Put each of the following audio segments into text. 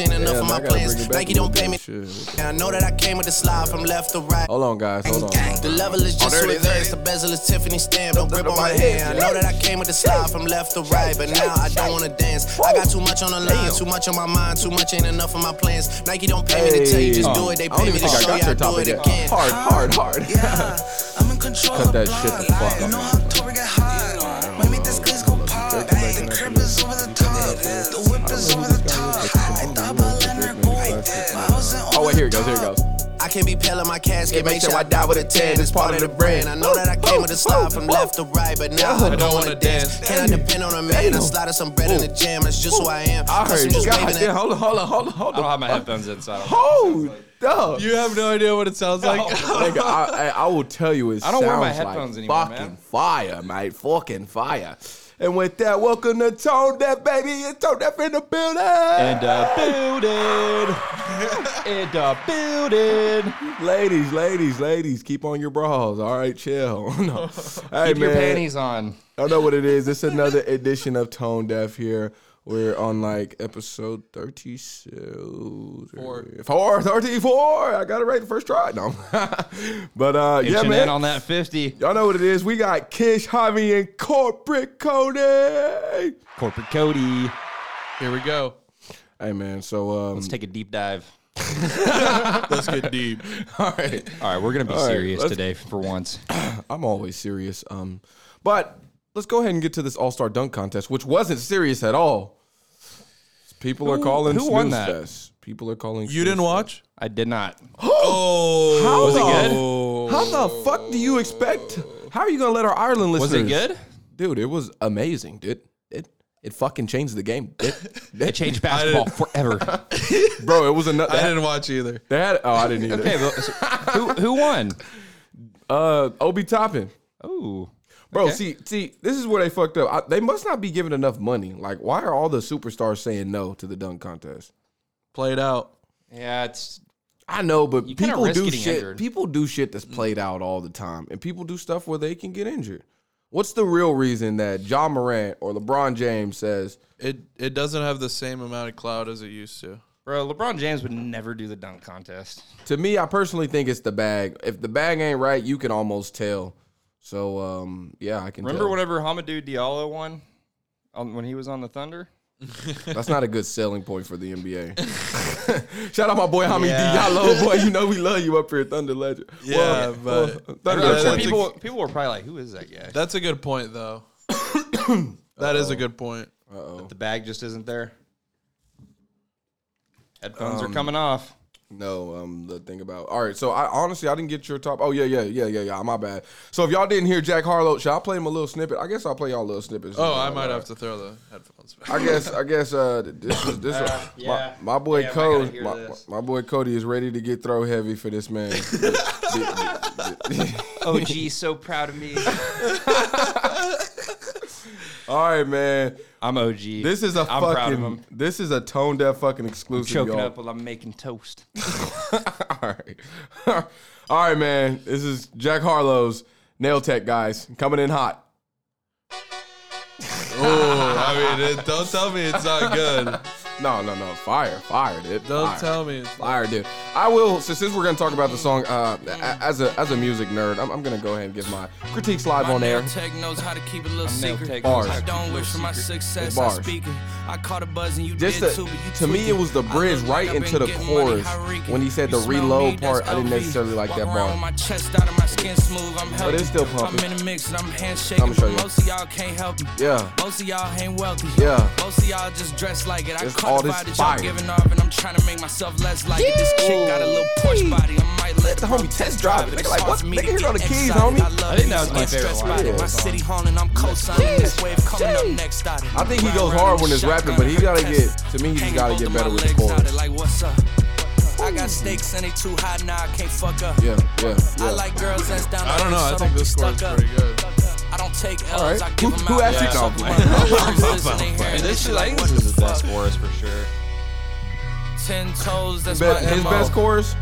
Ain't enough Damn, of my gotta plans. bring it back Nike don't pay me. Shit. I know that I came with the slide from left to right. Hold on, guys. Hold on. The level is just Oh, there advanced. The bezel is Tiffany stamp. Don't grip on my my hand. hand, I know that I came with the slide from left to right, but now I don't wanna dance. I got too much on the line, too much on my mind, too much ain't enough of my plans. Nike don't pay me to tell you just do it. They pay me to think show you I do it again. Hard, hard, hard. Yeah, I'm in control Cut that shit the fuck You know how October get hot. Might this glitz go pop. The crib is over the top. Oh, wait, here it goes. Here it goes. I can't be pale in my casket. Make sure I die with a 10. It's part of the brand. I know that I came with a slide from left to right, but now I don't wanna dance. Can I depend on a man? I slide some bread in the jam. That's just who I am. I heard. I'm just God waving damn. at- Hold on, hold on, hold on, I don't have my headphones in, so I don't. Hold up. You have no idea what it sounds like. Nigga, I, I, I will tell you, it I don't wear my sounds headphones like anymore, fucking man. fire, mate. Fucking fire. And with that, welcome to Tone Deaf, baby. It's Tone Deaf in the building. And the building. and uh, building. ladies, ladies, ladies, keep on your bras. All right, chill. no. Hey, Keep man. your panties on. I don't know what it is. It's another edition of Tone Deaf here. We're on like episode 36. Four. Four, 34. I got it right the first try. No. but uh, yeah, man. in on that 50. Y'all know what it is. We got Kish, Javi, and Corporate Cody. Corporate Cody. Here we go. Hey, man. So, um, Let's take a deep dive. Let's get deep. all right. All right, we're going to be All right, serious let's- today for once. I'm always serious. Um, but let's go ahead and get to this All Star Dunk contest, which wasn't serious at all. People are calling who won that? fest. People are calling. You didn't fest. watch? I did not. Oh, How Was it the- good? How the fuck do you expect? How are you gonna let our Ireland listen? Was it good? dude? It was amazing, dude. It it fucking changed the game. It, It changed basketball forever. bro. It was another. I didn't watch either. They had. Oh, I didn't either. Okay, but, so, who, who won? Uh, Obi Toppin. Oh, Bro, Okay. see, see, this is where they fucked up. I, they must not be giving enough money. Like, why are all the superstars saying no to the dunk contest? Played out. yeah, it's I know, but people do shit. injured. People do shit that's played out all the time, and people do stuff where they can get injured. What's the real reason that Ja Morant or LeBron James says, It it doesn't have the same amount of cloud as it used to. bro. LeBron James would never do the dunk contest. To me, I personally think it's the bag. If the bag ain't right, you can almost tell. So, um, yeah, I can. Remember tell. whenever Hamidou Diallo won on, when he was on the Thunder? That's not a good selling point for the NBA. Shout out my boy Hamid Yeah. Diallo, boy. You know we love you up here, Thunder Legend. Yeah, Well, but- Thunder Yeah, Legend. sure that's people people were probably like, "Who is that guy?" That's a good point, though. That is a good point. the bag just isn't there. Headphones Um, are coming off. No, um, the thing about all right. So I honestly I didn't get your top. Oh yeah, yeah, yeah, yeah, yeah. My bad. So if y'all didn't hear Jack Harlow, should I play him a little snippet? I guess I'll play y'all a little snippet. Oh, I might have to throw the headphones back. I guess I guess uh this is this Uh, yeah. my, my boy Damn, Cody my, my boy Cody is ready to get throw heavy for this man. Oh, gee, so proud of me. all right, man. I'm OG. This is a I'm proud of fucking him. this is a tone deaf fucking exclusive. Choking y'all. up while I'm making toast. all right. all right, man. This is Jack Harlow's Nail Tech guys coming in hot. Oh, I mean, it, don't tell me it's not good. No, no, no. Fire, fire, dude. Don't Fire. tell me. It's Fire, dude. I will. So since we're gonna talk about the song, uh, a- as a as a music nerd, I'm, I'm gonna go ahead and give my critiques live on air. Tech knows how to keep a little secret. tech Bars. I don't wish for my success. bars. I speak it. I caught a buzz and you Just did the- too, but you to me, it was the bridge look like right into the getting money, chorus. When he said You the reload me, part, I didn't necessarily like Walk that around bar. with my chest out and my skin smooth. I'm healthy. it's still pumping. I'm in the mix and I'm handshaking. I'ma show you. Most of y'all can't help me. Yeah. Most of y'all ain't wealthy. Yeah. Most of y'all just dress like it. I It's caught all this fire. giving off, and I'm trying to make myself less like it. This chick got a little Porsche body. I might let the homie test drive it. Nigga like, what? Nigga here on the keys, homie. I think that was my favorite one. My Yeah. city haunting, I'm co-signing this wave coming up next. I think he goes hard when it's rapping, but he gotta get. To me, he just gotta get better with the chorus. Like what's up? I got stakes and they too high now. I can't fuck up. Yeah, yeah, I like girls that's down. I don't know. I think be this score is stuck up. pretty good. I don't take L's. All right. I Who- give 'em who out. asked you? Yeah. No, So man. my brothers listen, they hear Man, this this shit shit, I think this is the the best chorus for sure. Ten toes, that's Be- my his MO. best chorus.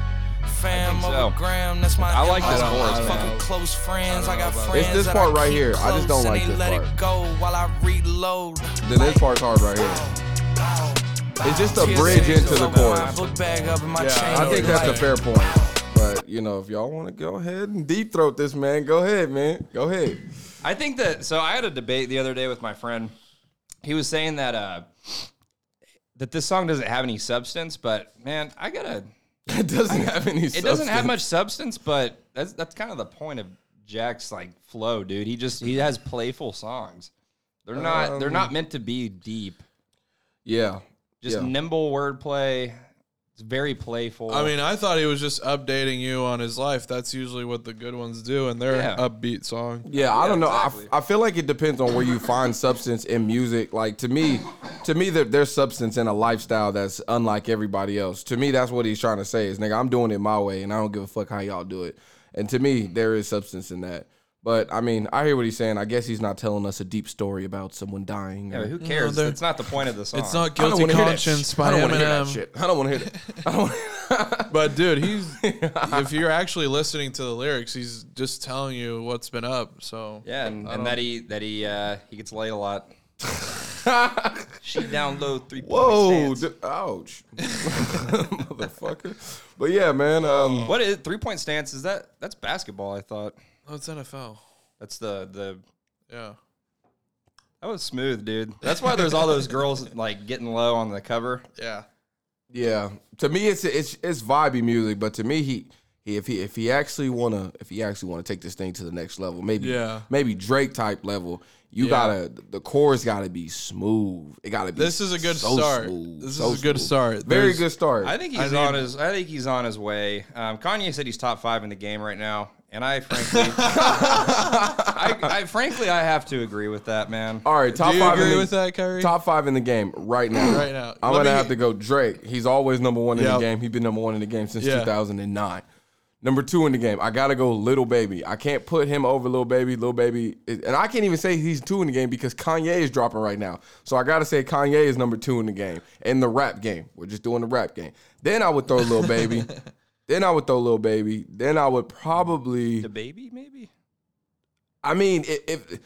Fam think so. gram, that's my I like MO. this chorus, man. Fucking close friends, I got friends. It's this that part I right here. I just don't like this let part. it go while I reload. Then this part's hard right here. It's just a bridge into the chorus. Book bag up in my Yeah. I think that's a fair point. But you know, if y'all want to go ahead and deep throat this man, go ahead, man. Go ahead. I think that so I had a debate the other day with my friend. He was saying that uh that this song doesn't have any substance, but man, I gotta It doesn't have any. it doesn't have much substance, but that's that's kind of the point of Jack's like flow, dude. He just he has playful songs. They're not they're not meant to be deep. Yeah. Just yeah. nimble wordplay. It's very playful. I mean, I thought he was just updating you on his life. That's usually what the good ones do, and they're Yeah. upbeat song. Yeah, I don't know. I, exactly. I feel like it depends on where you find substance in music. Like to me, to me, there, there's substance in a lifestyle that's unlike everybody else. To me, that's what he's trying to say. Is nigga, I'm doing it my way, and I don't give a fuck how y'all do it. And to me, there is substance in that. But I mean, I hear what he's saying. I guess he's not telling us a deep story about someone dying. yeah, or- who cares? they're- It's not the point of the song. It's not I guilty wanna hear that conscience shit. by I don't wanna hear that shit. I don't want to hear that. I don't. But dude, he's if you're actually listening to the lyrics, he's just telling you what's been up. So Yeah, and, and that he that he uh he gets laid a lot. she down low three point Whoa! stance. d- ouch, motherfucker. But yeah, man. Um, What is three point stance? Is that that's basketball? I thought oh, it's NFL. that's the the Yeah. that was smooth, dude. That's why there's all those girls like getting low on the cover. Yeah. Yeah, to me it's it's it's vibey music, but to me he, he if he if he actually wanna if he actually wanna take this thing to the next level, maybe Yeah. maybe Drake type level, you Yeah. gotta the chorus gotta be smooth. It gotta be. This is a good so start. smooth, This so is a good smooth. start. Very There's- good start. I think I he's need- on his. I think he's on his way. Um, Kanye said he's top five in the game right now, and I frankly, I, I frankly I have to agree with that, man. All right, top Do you five in agree the, with that, Kyrie? Top five in the game right now. Right now. I'm Let gonna me- have to go Drake. He's always number one in Yep. the game. He's been number one in the game since Yeah. 2009. Number two in the game, I gotta go Lil Baby. I can't put him over Lil Baby. Lil Baby, is- and I can't even say he's two in the game because Kanye is dropping right now. So I gotta say Kanye is number two in the game in the rap game. We're just doing the rap game. Then I would throw Lil Baby. then I would throw Lil Baby. Then I would probably. The baby, maybe. I mean, if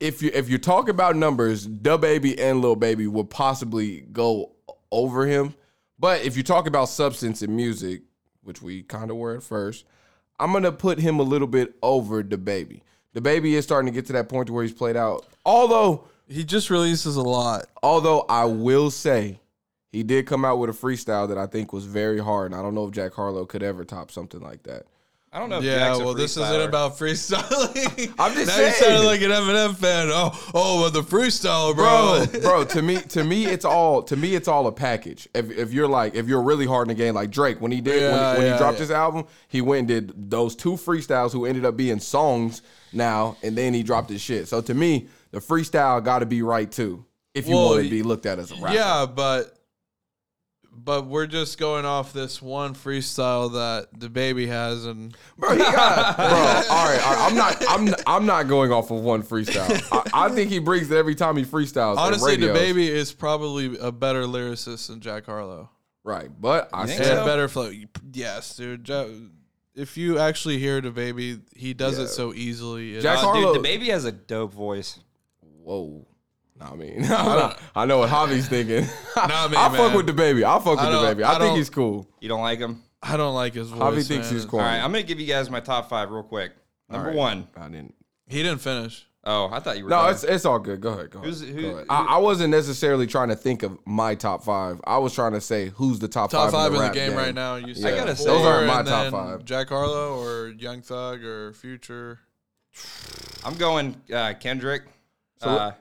if you if you talk about numbers, DaBaby and Lil Baby would possibly go over him. But if you talk about substance and music, which we kind of were at first, I'm gonna put him a little bit over DaBaby. The baby is starting to get to that point to where he's played out. Although, he just releases a lot. although I will say, he did come out with a freestyle that I think was very hard. And I don't know if Jack Harlow could ever top something like that. I don't know. If Yeah, Jack's a well, this isn't about freestyling. I'm just now you saying. sounded like an Eminem fan. Oh, oh, but the freestyle, bro. bro, bro. To me, to me, it's all to me, it's all a package. If, if you're like, if you're really hard in the game, like Drake, when he did, when, he, when yeah, he dropped yeah. his album, he went and did those two freestyles, who ended up being songs now, and then he dropped his shit. So to me, the freestyle got to be right too, if you Well, want to be looked at as a rapper. Yeah, but but we're just going off this one freestyle that DaBaby has, and bro, he got, bro. All right, all right, I'm not, I'm, I'm not going off of one freestyle. I, I think he brings it every time he freestyles. in honestly, DaBaby is probably a better lyricist than Jack Harlow. right? But I think said, so? better flow. Yes, dude. Ja- if you actually hear DaBaby, he does Yeah. it so easily. It- Jack Uh, Harlow- dude, the baby has a dope voice. Whoa. Nah, I mean, I know, I know what Javi's thinking. Not me, I fuck man. with DaBaby. I fuck with the don't- baby. I, I think don't- he's cool. You don't like him? I don't like his voice. Javi thinks man. he's cool. All right, I'm gonna give you guys my top five real quick. Number one. I didn't. He didn't finish. Oh, I thought you were. No, done. it's it's all good. Go ahead. Go ahead. Who's- who- Go ahead. I, I wasn't necessarily trying to think of my top five. I was trying to say who's the top, Top five in the rap game, right now. You said gotta say- Those aren't my and top then five. Jack Harlow or Young Thug or Future. I'm going uh, Kendrick. So uh,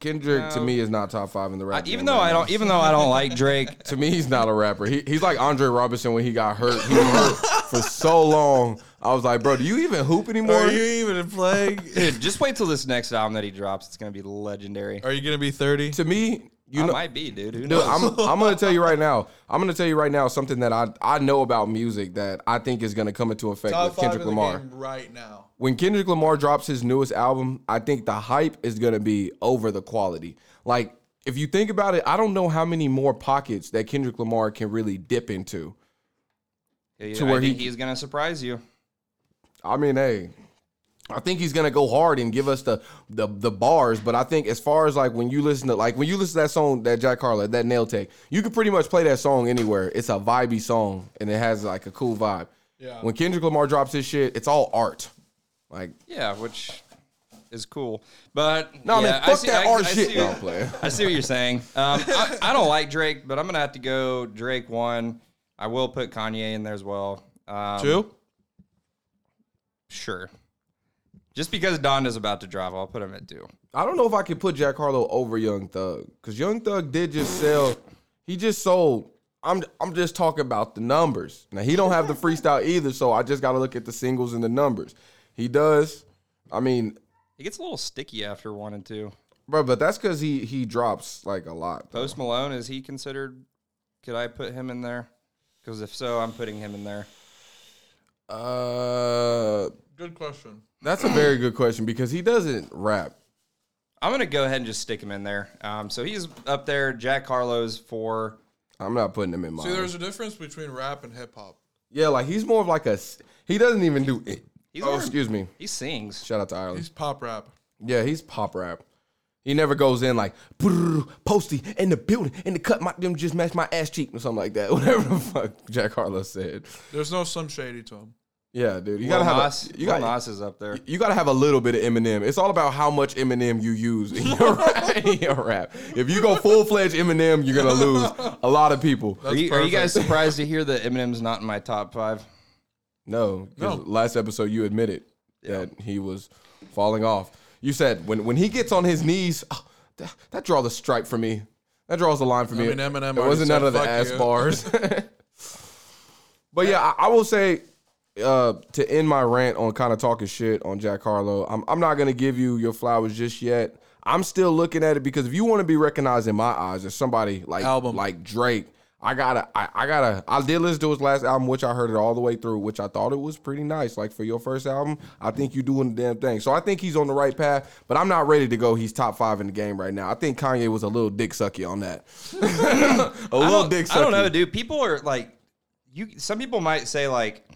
Kendrick to me is not top five in the I, rap. even game though right I now. don't, even though I don't like Drake, to me, he's not a rapper. He, he's like Andre Robinson when he got hurt. He was hurt for so long. I was like, bro, do you even hoop anymore? Are you even playing? dude, just wait till this next album that he drops. It's gonna be legendary. Are you gonna be thirty? to me, you I know, might be, dude. Who Dude, knows? I'm I'm gonna tell you right now. I'm gonna tell you right now something that I I know about music that I think is gonna come into effect with Kendrick Lamar. right now. When Kendrick Lamar drops his newest album, I think the hype is gonna be over the quality. Like if you think about it, I don't know how many more pockets that Kendrick Lamar can really dip into. Yeah, to I where think he- he's gonna surprise you. I mean, hey, I think he's gonna go hard and give us the, the the bars, but I think as far as like when you listen to like when you listen to that song that Jack Harlow that nail Tech, you can pretty much play that song anywhere. It's a vibey song and it has like a cool vibe. Yeah. When Kendrick Lamar drops his shit, it's all art. Like Yeah, which is cool. But no yeah, man, I fuck see- that I- art I shit. see- No, I'm playing. I see what you're saying. Um, I, I don't like Drake, but I'm gonna have to go Drake one. I will put Kanye in there as well. Um, Two? Sure. Just because Donda's about to drive, I'll put him at two. I don't know if I could put Jack Harlow over Young Thug because Young Thug did just sell. He just sold. I'm I'm just talking about the numbers. Now he don't have the freestyle either, so I just got to look at the singles and the numbers. He does. I mean, He gets a little sticky after one and two. bro, but that's because he he drops like a lot. though. Post Malone, is he considered? Could I put him in there? Because if so, I'm putting him in there. Uh, Good question. That's a very good question because he doesn't rap. I'm gonna go ahead and just stick him in there. Um, so he's up there. Jack Harlow's for. I'm not putting him in my. See, there's a difference between rap and hip hop. yeah, like he's more of like a. He doesn't even do. It. He's oh, more- excuse me. He sings. Shout out to Ireland. He's pop rap. Yeah, he's pop rap. He never goes in like "Brrr, posty in the building in the cut. My them just match my ass cheek or something like that. Whatever the fuck Jack Harlow said. There's no Slim Shady to him. Yeah, dude, you Lil gotta have Nas, a, you Lil got Nas is up there. you gotta have a little bit of Eminem. It's all about how much Eminem you use in your, rap, in your rap. If you go full fledged Eminem, you're gonna lose a lot of people. Are you, are you guys surprised to hear that Eminem's not in my top five? No, 'cause No. last episode you admitted that he was falling off. You said when when he gets on his knees, oh, that, that draws a stripe for me. That draws a line for me. mean, Eminem it wasn't said, none of the ass you." bars. but yeah, I, I will say uh, to end my rant on kind of talking shit on Jack Harlow. I'm I'm not gonna give you your flowers just yet. I'm still looking at it because if you want to be recognized in my eyes as somebody like Album. like Drake, I gotta, I, I gotta, I did listen to his last album, which I heard it all the way through, which I thought it was pretty nice. Like for your first album, I think you're doing the damn thing. So I think he's on the right path, but I'm not ready to go. He's top five in the game right now. I think Kanye was a little dick sucky on that. a little dick sucky. I don't know, dude. People are like, you. Some people might say like,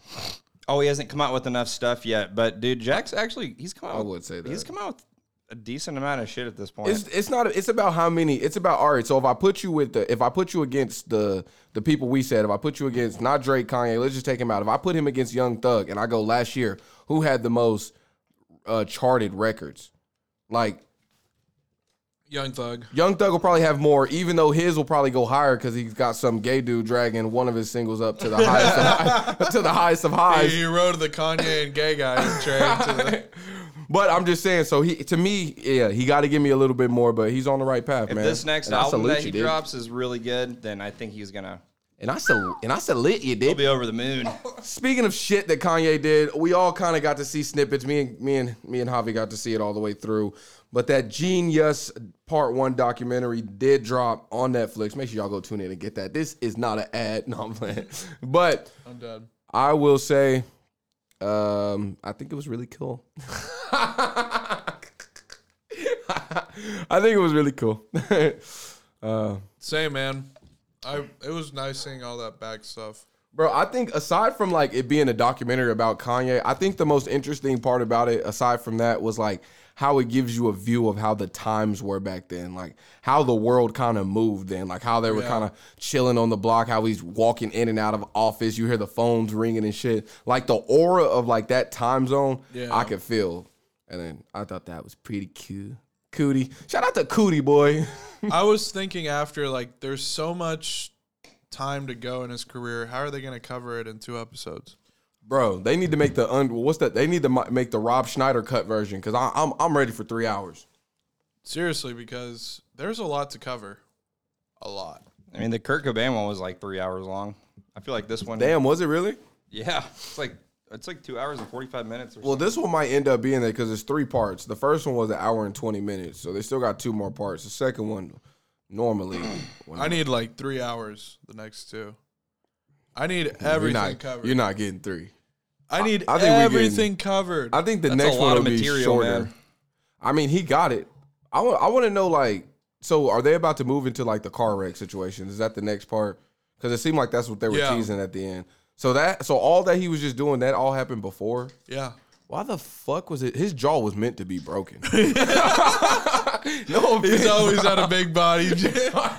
oh, he hasn't come out with enough stuff yet. But dude, Jack's actually he's come out. I with- would say that. he's come out with a decent amount of shit at this point. It's it's not it's about how many it's about all right. So if I put you with the if I put you against the the people we said, if I put you against not Drake, Kanye, let's just take him out. If I put him against Young Thug and I go last year, who had the most uh charted records? Like Young Thug. Young Thug will probably have more, even though his will probably go higher because he's got some gay dude dragging one of his singles up to the highest of high, to the highest of He, highs. he rode the Kanye and gay guy train the. But I'm just saying, so he to me, yeah, he got to give me a little bit more, but he's on the right path, if man. this next And album salute that he you, dude. drops is really good, then I think he's gonna and I sal- and I salute you, did. he'll be over the moon. Speaking of shit that Kanye did, we all kind of got to see snippets. Me and me and me and Javi got to see it all the way through. But that Jeen Yuhs Part One documentary did drop on Netflix. Make sure y'all go tune in and get that. This is not an ad. No, I'm playing. But I'm done. I will say, um, I think it was really cool. I think it was really cool. Same man. I it was nice seeing all that back stuff. Bro, I think aside from like it being a documentary about Kanye, I think the most interesting part about it, aside from that, was like how it gives you a view of how the times were back then, like how the world kind of moved then, like how they were Yeah. kind of chilling on the block, how he's walking in and out of office, you hear the phones ringing and shit, like the aura of like that time zone, Yeah. I could feel, and then I thought that was pretty cute. Coodie, shout out to Coodie boy. I was thinking after like there's so much time to go in his career. How are they going to cover it in two episodes? Bro, they need to make the un. What's that? They need to mi- make the Rob Schneider cut version because I'm I'm ready for three hours. Seriously, because there's a lot to cover. A lot. I mean, the Kurt Cobain one was like three hours long. I feel like this one, Damn, was it really? yeah, it's like it's like two hours and forty five minutes. Or Well, this one might end up being there because it's three parts. The first one was an hour and twenty minutes, so they still got two more parts. The second one, normally, when- I need like three hours. The next two. I need you're everything not, covered. You're not getting three. I need I think we're everything covered. I think the That's a next lot one will of be material, shorter. man. I mean, he got it. I want. I want to know like, so are they about to move into like the car wreck situation? Is that the next part? Because it seemed like that's what they were Yeah. teasing at the end. So that, so all that he was just doing, that all happened before. yeah. Why the fuck was it? His jaw was meant to be broken. no, He's always bro. had a big body. no,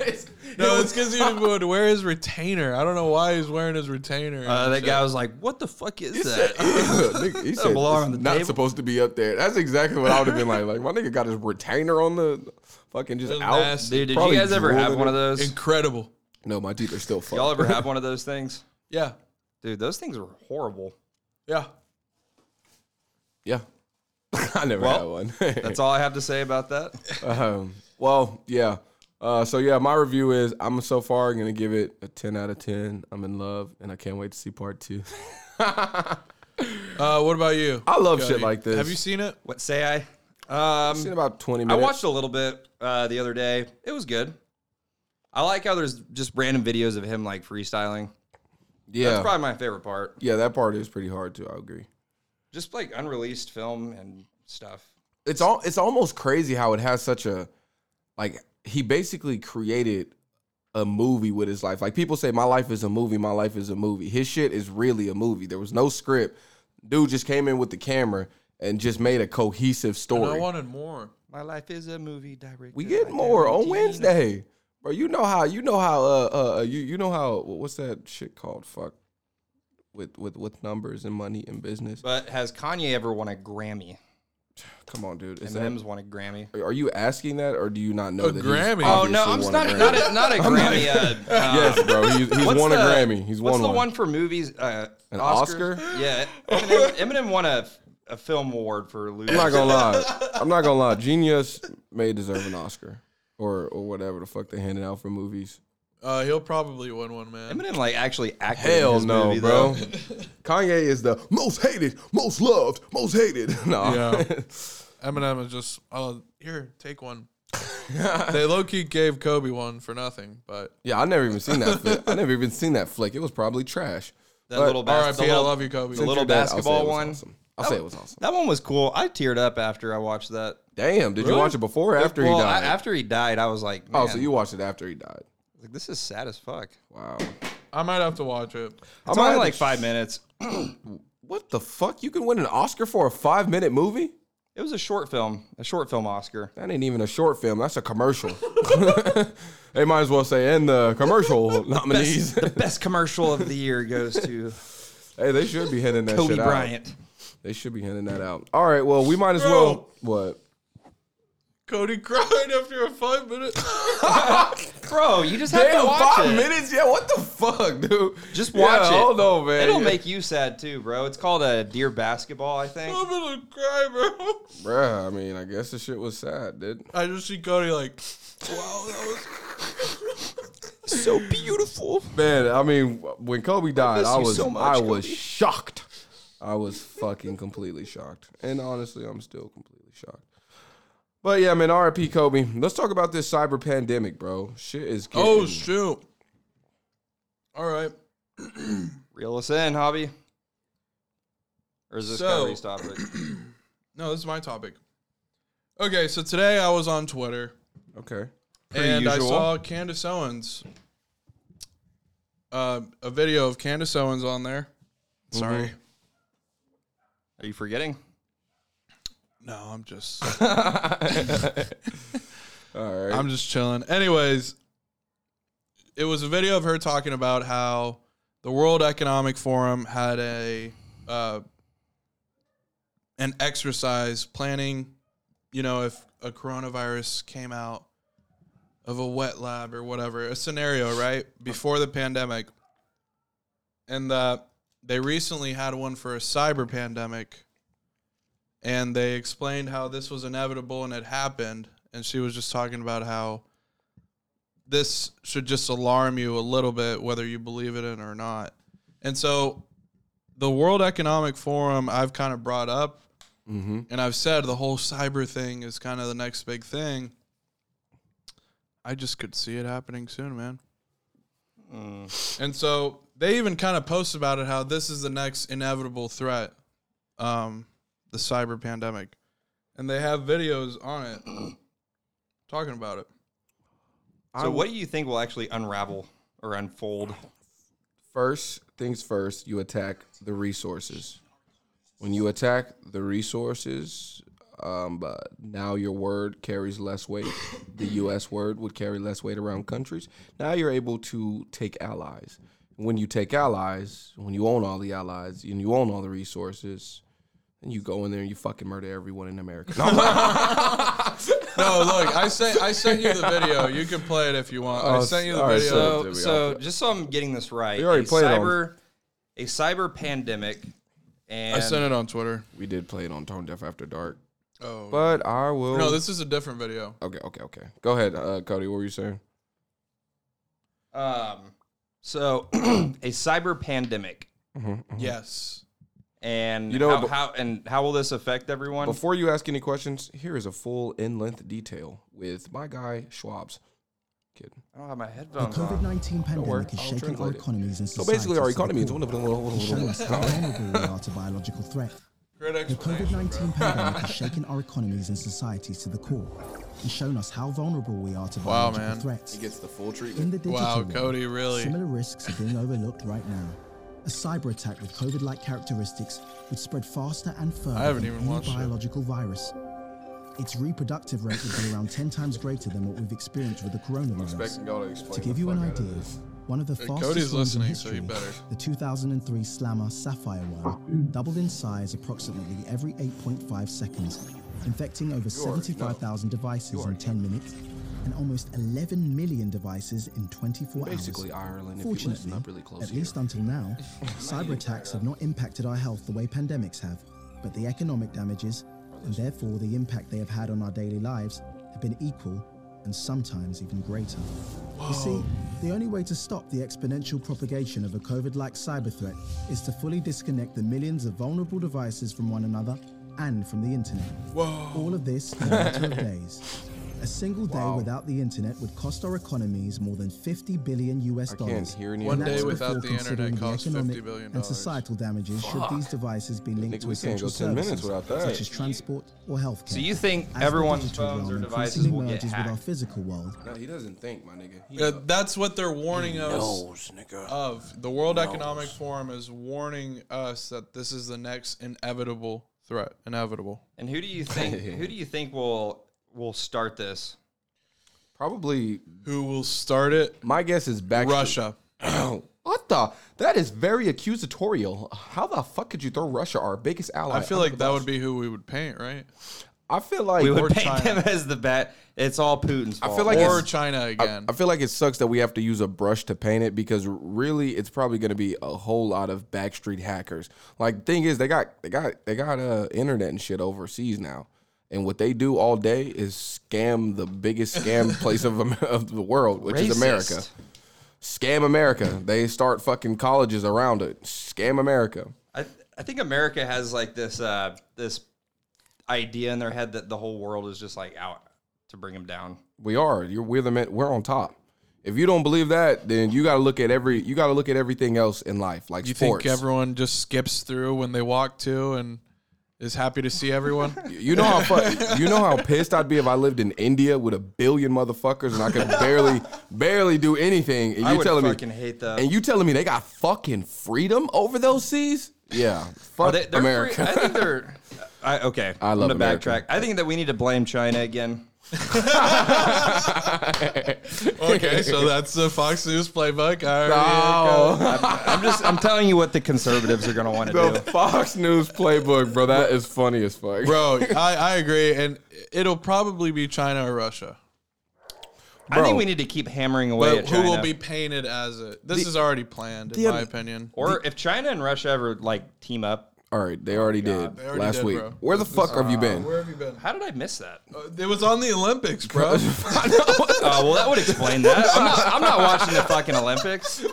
It's- it's because he would wear his retainer. I don't know why he's wearing his retainer. Uh, that guy was like, "What the fuck is He that?" said, nigga, he said belong on the not table. supposed to be up there. That's exactly what I would have been like. Like my nigga got his retainer on the fucking just That's out. nasty. Dude, did Probably you guys ever have drooling one of those? incredible. No, my teeth are still fucked. Y'all ever have one of those things? Yeah, Dude, those things are horrible. yeah. Yeah, I never Well, had one. That's all I have to say about that. Um, well, yeah. Uh, so yeah, my review is I'm so far gonna give it a 10 out of 10. I'm in love, and I can't wait to see part two. Uh, what about you? I love Cody? shit like this. Have you seen it? What say I? I've seen Um, about 20 I watched a little bit uh, the other day. It was good. I like how there's just random videos of him like freestyling. Yeah, That's probably my favorite part. yeah, that part is pretty hard too. I agree. Just like unreleased film and stuff. It's all. It's almost crazy how it has such a, like he basically created a movie with his life. Like people say, my life is a movie. My life is a movie. His shit is really a movie. There was no script. Dude just came in with the camera and just made a cohesive And story. I wanted more. My life is a movie director. We get more on Wednesday, bro. You know how you know how uh uh you you know how what's that shit called? Fuck, with with with numbers and money and business. But has Kanye ever won a Grammy? Come on, dude. Is that, Eminem's won a Grammy. are you asking that or do you not know A that? Grammy? He's Oh no, I'm won not a not Grammy? a, not a Grammy. Uh, yes, bro. He's, he's what's won a Grammy. He's what's won the one. one for movies? Uh, An Oscars? Oscar? Yeah, Eminem, Eminem won a, a film award for losing. I'm not gonna lie. I'm not gonna lie. Jeen Yuhs may deserve an Oscar or or whatever the fuck they handed out for movies. Uh, he'll probably win one, man. Eminem like actually acted. in Hell his no, movie, bro. though. Kanye is the most hated, most loved, most hated. No. Yeah. Eminem is just, oh, here, take one. they low key gave Kobe one for nothing, but Yeah, I never even seen that. flick. I never even seen that flick. It was probably trash. That But little bas- R.I.P. I love you, Kobe. the little dead, basketball one. awesome. I'll say it was awesome. That one was cool. I teared up after I watched that. Damn, did you watch it before or after well, he I- died? after he died, I was like, oh, so you watched it after he died. Like, this is sad as fuck. Wow. I might have to watch it. It's might only like to- five minutes. What the fuck? You can win an Oscar for a five minute movie? It was a short film, a short film Oscar. That ain't even a short film. That's a commercial. they might as well say, and the commercial nominees. the best commercial of the year goes to hey, they should be handing that Kobe shit out. Bryant. They should be handing that out. All right, well, we might as well. What? Cody cried after a five minute. Bro, you just have Damn, to watch five it. minutes? Yeah, what the fuck, dude? Just watch Yeah, it. Hold on, man. It'll Yeah. make you sad too, bro. It's called a deer Basketball, I think. I'm gonna cry, bro. Bruh, I mean, I guess the shit was sad, dude. I just see Cody like, wow, that was. so beautiful. Man, I mean, when Kobe died, miss I was so much, I was shocked. I was fucking completely shocked. And honestly, I'm still completely shocked. But yeah, man, RIP Kobe. Let's talk about this cyber pandemic, bro. Shit is getting Oh shoot! All right. Reel us in, Javi. Or is this So- Cody's topic? No, this is my topic. Okay, so today I was on Twitter Okay. and usual. I saw Candace Owens. Uh, a video of Candace Owens on there. Sorry. Are you forgetting? No, I'm just All right. I'm just chilling. Anyways, it was a video of her talking about how the World Economic Forum had a uh, an exercise planning, you know, if a coronavirus came out of a wet lab or whatever, a scenario, right? Before the pandemic. And that they recently had one for a cyber pandemic and they explained how this was inevitable and it happened and she was just talking about how this should just alarm you a little bit whether you believe it in or not. And so the world economic forum i've kind of brought up mm-hmm. and i've said the whole cyber thing is kind of the next big thing i just could see it happening soon man. And so they even kind of post about it how this is the next inevitable threat. Um, the cyber pandemic and they have videos on it talking about it So, what do you think will actually unravel or unfold? First things first, you attack the resources. When you attack the resources, um, but now your word carries less weight. The U.S. word would carry less weight around countries. Now you're able to take allies. When you take allies, when you own all the allies and you own all the resources, and you go in there and you fucking murder everyone in America. No, No, look, I sent I sent you the video. You can play it if you want. I Oh, sent you the all right, video. so- So, so just so I'm getting this right, We already a played it on- cyber, a cyber pandemic, and I sent it on Twitter. we did play it on Tone Deaf After Dark, Oh. but I will. no, this is a different video. okay, okay, okay. Go ahead, uh, Cody. What were you saying? Um, so a cyber pandemic, Yes. And You know, how, how and how will this affect everyone? Before you ask any questions, here is a full in-length detail with my guy Schwab's. Kid. I don't have my The COVID nineteen pandemic has I'll shaken our economies and So societies. basically, our to the economy is core one of and shown us the. how vulnerable we are to biological threat. The. COVID 19 pandemic has shaken our economies and societies to the core and shown us how vulnerable we are to Wow, biological man. threats. He gets the full In treatment. the digital Wow, world, Cody, really? similar risks are being overlooked right now. A cyber attack with COVID like characteristics would spread faster and further I haven't than even any watched it. biological virus. Its reproductive rate would be around 10 times greater than what we've experienced with the coronavirus. Expecting y'all to. To give you an fuck out of idea, one of the Hey, fastest Cody's ones in listening, so history, the 2003 Slammer Sapphire one, doubled in size approximately every 8.5 seconds, infecting over 75,000 devices in 10 minutes and almost 11 million devices in 24 Basically, hours. Ireland. If you listen Fortunately, really close at here. least until now, cyber attacks have not impacted our health the way pandemics have, but the economic damages, and therefore the impact they have had on our daily lives, have been equal and sometimes even greater. You see, the only way to stop the exponential propagation of a COVID like cyber threat is to fully disconnect the millions of vulnerable devices from one another and from the internet. All of this in a matter of days. A single day without the internet would cost our economies more than 50 billion US dollars. One of day without before the internet considering costs $50 economic and societal damages should these devices be linked Nigga, to essential go 10 minutes services such as transport or healthcare. So you think As the everyone's digital phones or devices increasingly will get merges with our hacked? physical world, No, he doesn't think, my nigga. Uh, that's what they're warning us nigga. of. The World Economic Forum is warning us that this is the next inevitable threat. Inevitable. And who do you think? who do you think will will start this? Probably, Who will start it? my guess is back. Russia. what the? That is very accusatorial. How the fuck could you throw Russia, our biggest ally? I feel under like the that bus? would be who we would paint, right? I feel like. We or would paint China. them as the bat. It's all Putin's I fault. feel like or China again. I feel like it sucks that we have to use a brush to paint it because really it's probably going to be a whole lot of backstreet hackers. Like the thing is they got they got they got uh internet and shit overseas now. And what they do all day is scam the biggest scam place of, of the world, which is America. Scam America. They start fucking colleges around it. Scam America. I I think America has like this uh this idea in their head that the whole world is just like out to bring them down. We are. You're we're the men, we're on top. If you don't believe that, then you got to look at every you got to look at everything else in life, like you sports. think everyone just skips through when they walk to and is happy to see everyone? You know how fu- you know how pissed I'd be if I lived in India with a billion motherfuckers and I could barely barely do anything. And I you would telling fucking me hate that. and you telling me they got fucking freedom over those seas? Yeah, fuck they, they're America. free- I think they're. I, okay, I I'm gonna America. backtrack. I think that we need to blame China again. okay, so that's the Fox News playbook. All No. right, I'm just. I'm telling you what the conservatives are gonna want to do. the. Fox News playbook, bro. That is funny as fuck, bro. I, I agree, and it'll probably be China or Russia. I think we need to keep hammering away But at who will be painted as it? This is already planned, in the- my opinion. or if China and Russia ever like team up. All right, they already did they already last did, week. bro. Where the fuck have you been? Where have you been? How did I miss that? Uh, it was on the Olympics, bro. Oh well, that would explain that. I'm not, I'm not watching the fucking Olympics.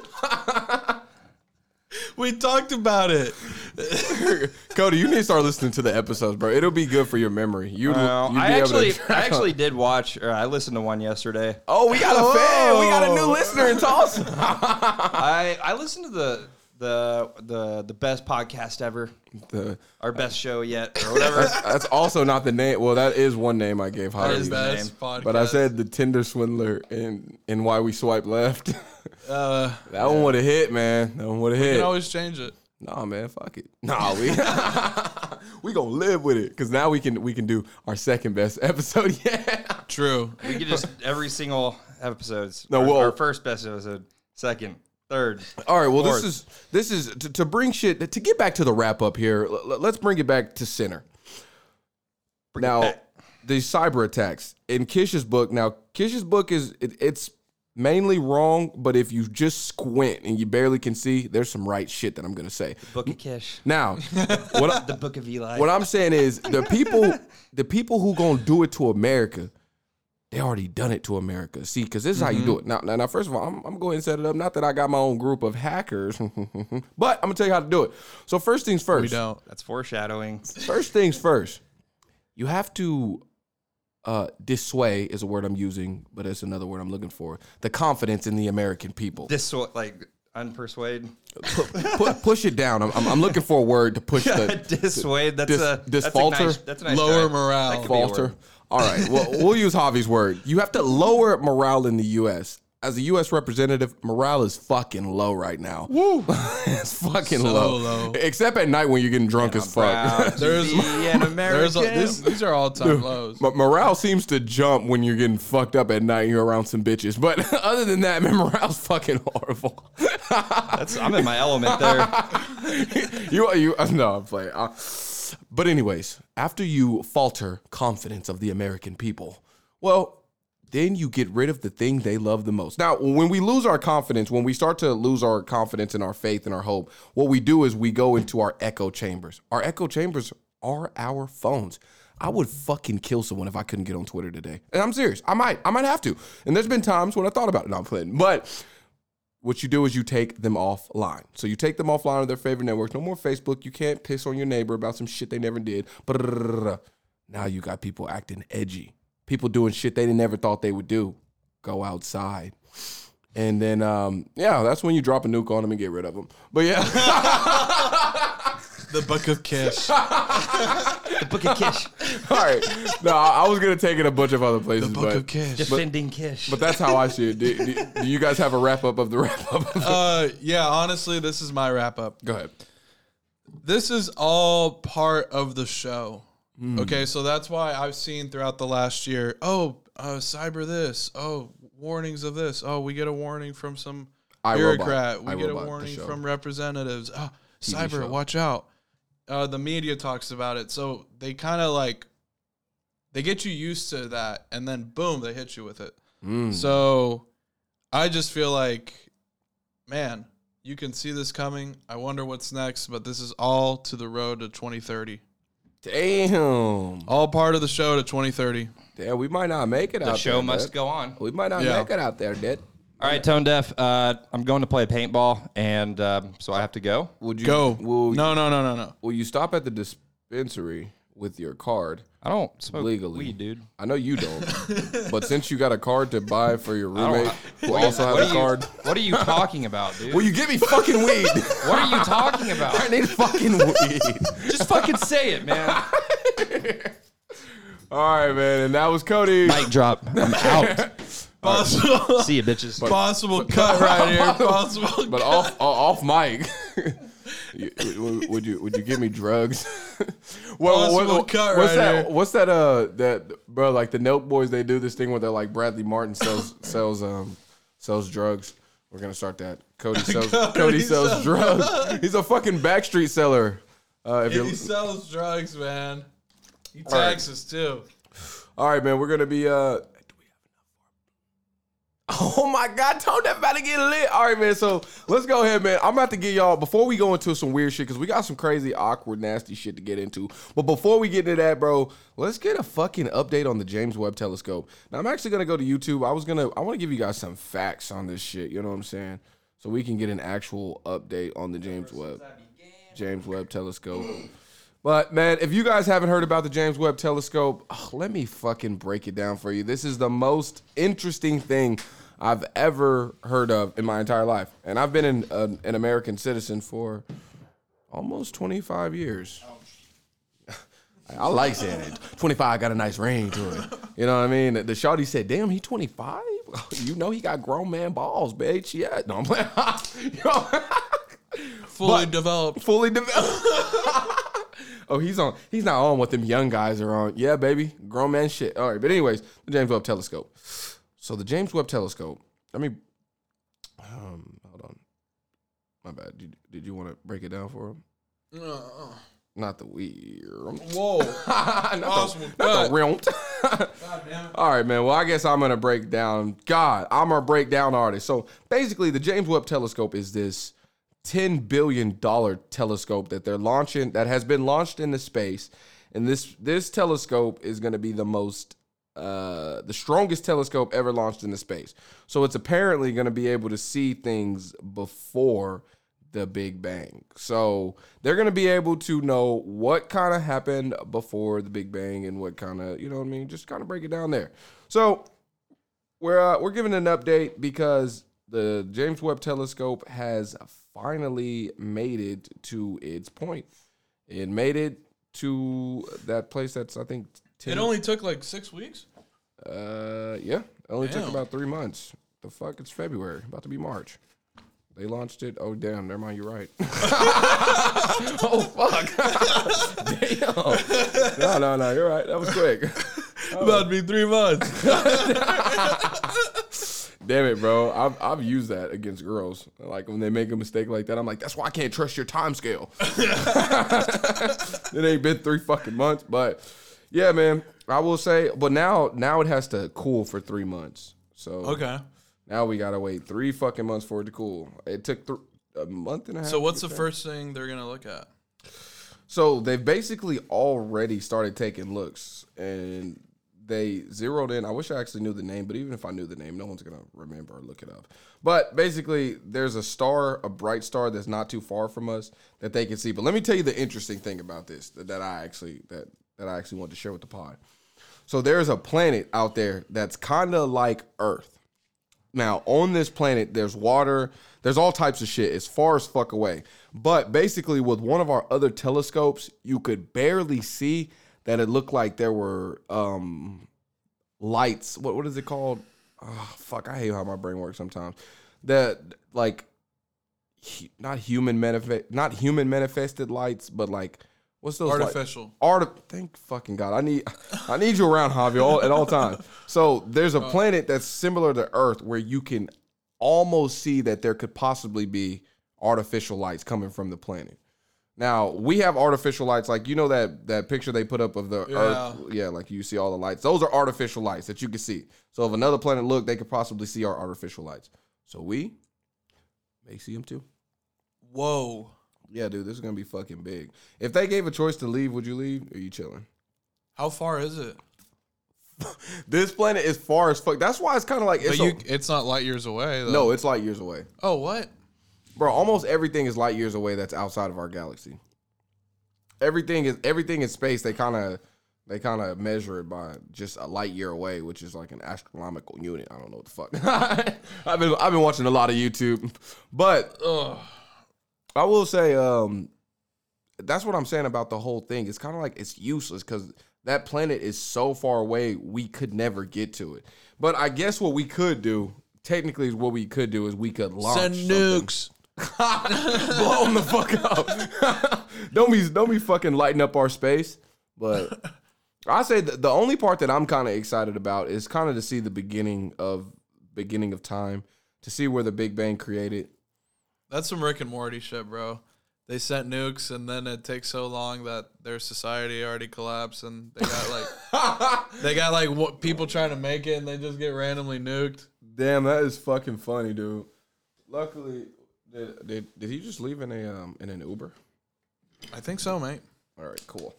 we talked about it. Cody, you need to start listening to the episodes, bro. It'll be good for your memory. You, No, you'd I be able to actually, track I actually did watch. Or I listened to one yesterday. Oh, we got a fan. We got a new Oh. listener in Tulsa. I I listened to the the the the best podcast ever, The- our best show yet, or whatever. that's also not the name. Well, that is one name I gave Harvey. is the Best name. podcast. But I said the Tinder swindler and and why we swipe left. uh, that one would have hit, man. That one would have hit. you can always change it. Nah, man, fuck it. Nah, we we gonna live with it because now we can we can do our second best episode. Yeah. True. We could just every single episodes. No, our, well- our first best episode, second, third. All right. Well, Fourth. this is this is to, to bring shit to get back to the wrap up here. l- l- let's bring it back to center. now, the cyber attacks in Kish's book. Now, Kish's book is it, it's mainly wrong, but if you just squint and you barely can see, there's some right shit that I'm gonna say. Book of Kish, Now, what I, the Book of Eli. what I'm saying is the people the people who gonna do it to America, they already done it to America. See, because this is how you do it. Now, now, now, first of all, I'm, I'm going to set it up. Not that I got my own group of hackers, but I'm gonna tell you how to do it. So first things first. We don't. That's foreshadowing. First things first. You have to uh, dissuade is a word I'm using, but it's another word I'm looking for. The confidence in the American people. Dissuade, like unpersuade. Pu- push it down. I'm, I'm, I'm looking for a word to push the dissuade. That's dis- a that's disfalter? A nice, that's a nice Lower try. morale. That could be a falter. Word. All right. Well, we'll use Javi's word. You have to lower morale in the U.S. As a U.S. representative, morale is fucking low right now. Woo! it's fucking So low. low. Except at night when you're getting drunk as Proud fuck. There's- be an American. There's a, this, these are all time lows. But morale seems to jump when you're getting fucked up at night and you're around some bitches. But other than that, man, morale's fucking horrible. That's, I'm in my element there. you, you, no, I'm playing. Uh, but anyways, after you falter confidence of the American people, well, then you get rid of the thing they love the most. Now, when we lose our confidence, when we start to lose our confidence in our faith and our hope, what we do is we go into our echo chambers. Our echo chambers are our phones. I would fucking kill someone if I couldn't get on Twitter today. And I'm serious. I might. I might have to. And there's been times when I thought about it. No, I'm playing. But what you do is you take them offline. So you take them offline of their favorite networks. No more Facebook. You can't piss on your neighbor about some shit they never did. Brrrr. Now you got people acting edgy. People doing shit they never thought they would do. Go outside. And then, um, yeah, that's when you drop a nuke on them and get rid of them. But yeah, The Book of Kish. The Book of Kish. all right. No, I I was gonna take it a bunch of other places, The Book but of Kish. Defending Kish. but that's how I see it. Do, do- do you guys have a wrap up of the wrap up? Uh, yeah, honestly, this is my wrap up. Go ahead. This is all part of the show. Hmm. Okay, so that's why I've seen throughout the last year. Oh, uh, cyber this. Oh, warnings of this. Oh, we get a warning from some iRobot. bureaucrat. We get iRobot, a the warning show. from representatives. Oh, cyber, show. watch out. Uh, the media talks about it, so they kind of like they get you used to that, and then boom, they hit you with it. Mm. So I just feel like, man, you can see this coming. I wonder what's next, but this is all to the road to 2030. Damn. All part of the show to 2030. Yeah, we might not make it out the out show there. must Dad. go on. We might not Yeah. make it out there, Dad. All right, Tone Deaf. Uh, I'm going to play paintball, and um, so I have to go. Would you Go. Will, No, no, no, no, no. will you stop at the dispensary with your card? I don't smoke Legally. weed, dude. I know you don't, but since you got a card to buy for your roommate who also What has are a you- card, What are you talking about, dude? will you give me fucking weed? what are you talking about? I need fucking weed. Just fucking say it, man. All right, man, and that was Cody. Mic drop. I'm out. Possible, See you, bitches. possible cut right here. Possible. But off off mic. You- would would you would you give me drugs? well, Possible cut what's right that? here. What's that? Uh, that bro, like the Nelk Boys, they do this thing where they're like Bradley Martin sells sells um sells drugs. We're gonna start that. Cody sells Cody, Cody sells sells drugs. He's a fucking backstreet seller. Uh, if Yeah, you're he sells drugs, man. He right. taxes too. all right, man, we're gonna be uh. Oh my God, Tone that about to get lit. All right, man. So let's go ahead, man. I'm about to get y'all before we go into some weird shit because we got some crazy, awkward, nasty shit to get into. But before we get into that, bro, let's get a fucking update on the James Webb Telescope. Now I'm actually gonna go to YouTube. I was gonna, I want to give you guys some facts on this shit. You know what I'm saying? So we can get an actual update on the James Webb, James Webb Telescope. But man, if you guys haven't heard about the James Webb Telescope, let me fucking break it down for you. This is the most interesting thing I've ever heard of in my entire life, and I've been an, an, an American citizen for almost 25 years. I like saying it. 25 got a nice ring to it. You know what I mean? The shawty said, "Damn, he 25. You know he got grown man balls, bitch." Yeah, no, I'm playing. You know? fully But- developed. fully developed. oh, he's on. He's not on what them young guys are on. Yeah, baby, grown man shit. All right, but anyways, the James Webb Telescope. So the James Webb Telescope. I mean, Um, hold on. My bad. Did, did you want to break it down for him? Not the weird. Whoa. not Possible the, not the cut. real. All right, man. Well, I guess I'm gonna break down. God, I'm a breakdown artist. So basically, the James Webb Telescope is this ten billion dollar telescope that they're launching that has been launched into space, and this this telescope is gonna be the most uh, the strongest telescope ever launched into space. So it's apparently going to be able to see things before the Big Bang. So they're going to be able to know what kind of happened before the Big Bang and what kind of, you know what I mean? Just kind of break it down there. So we're uh, we're giving an update because the James Webb Telescope has finally made it to its point. It made it to that place that's I think 10 It only took like six weeks. uh, yeah, it only took about three months. The fuck, it's February, about to be March. They launched it. Oh damn, never mind. You're right. oh fuck. damn. No, no, no. You're right. That was quick. About to be three months. Damn it, bro. I've I've used that against girls. Like when they make a mistake like that, I'm like, that's why I can't trust your time scale. it ain't been three fucking months, but yeah, man. I will say, but now now it has to cool for three months. So okay. Now we gotta wait three fucking months for it to cool. It took th- a month and a half. So what's the first thing they're gonna look at? So they've basically already started taking looks, and they zeroed in. I wish I actually knew the name, but even if I knew the name, no one's gonna remember or look it up. But basically, there's a star, a bright star that's not too far from us that they can see. But let me tell you the interesting thing about this that, that I actually that that I actually want to share with the pod. So there's a planet out there that's kind of like Earth. Now, on this planet, there's water, there's all types of shit as far as fuck away. But basically, with one of our other telescopes, you could barely see that it looked like there were um lights. What what is it called? Oh, fuck, I hate how my brain works sometimes. That like not human manifest not human manifested lights, but like what's those? Artificial. Art. Thank fucking God. I need I need you around, Javi, all, at all times. So there's a uh. planet that's similar to Earth where you can almost see that there could possibly be artificial lights coming from the planet. Now we have artificial lights, like you know that that picture they put up of the Earth. Yeah, like you see all the lights. Those are artificial lights that you can see. So if another planet looked, they could possibly see our artificial lights. So we may see them too. Whoa. Yeah, dude, this is gonna be fucking big. If they gave a choice to leave, would you leave? Or are you chilling? How far is it? This planet is far as fuck. That's why it's kind of like it's But a- it's not light years away. Though. no, it's light years away, Oh, what? bro. Almost everything is light years away. That's outside of our galaxy. Everything is everything in space. They kind of they kind of measure it by just a light year away, which is like an astronomical unit. I don't know what the fuck. I've been I've been watching a lot of YouTube, but I will say um that's what I'm saying about the whole thing. It's kind of like it's useless because that planet is so far away, we could never get to it. But I guess what we could do, technically, is what we could do is we could launch Send nukes. blow them the fuck up. don't be don't be fucking lighting up our space. But I say the, the only part that I'm kind of excited about is kind of to see the beginning of beginning of time, to see where the Big Bang created. That's some Rick and Morty shit, bro. They sent nukes, and then it takes so long that their society already collapsed, and they got like they got like what, people trying to make it, and they just get randomly nuked. Damn, that is fucking funny, dude. Luckily, did, did, did he just leave in a um in an Uber? I think so, mate. All right, cool.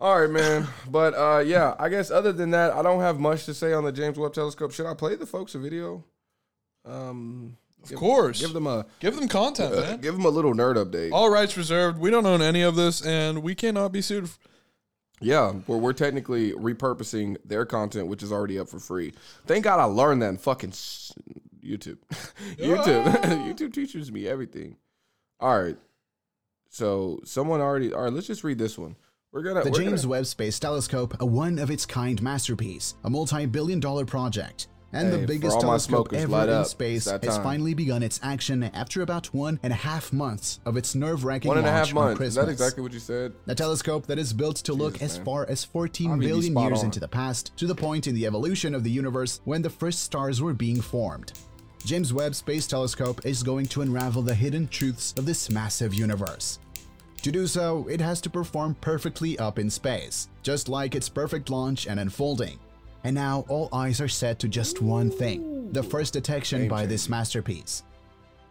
All right, man. But uh, yeah, I guess other than that, I don't have much to say on the James Webb Telescope. Should I play the folks a video? Um, Of course, give them a give them content, uh, man. give them a little nerd update. All rights reserved. We don't own any of this, and we cannot be sued. Yeah, where we're technically repurposing their content, which is already up for free. Thank God I learned that in fucking s- YouTube. YouTube, YouTube teaches me everything. All right, so someone already. All right, let's just read this one. We're gonna. The we're James gonna- Webb Space Telescope, a one of its kind masterpiece, a multi billion dollar project. And Hey, the biggest telescope ever in space has finally begun its action after about one and a half months of its nerve-wracking One launch half on months. Is that exactly what you said? A telescope that is built to look as man. far as 14 I'll billion years on. into the past, to the point in the evolution of the universe when the first stars were being formed. James Webb Space Telescope is going to unravel the hidden truths of this massive universe. To do so, it has to perform perfectly up in space, just like its perfect launch and unfolding. And now all eyes are set to just one thing the first detection by this masterpiece.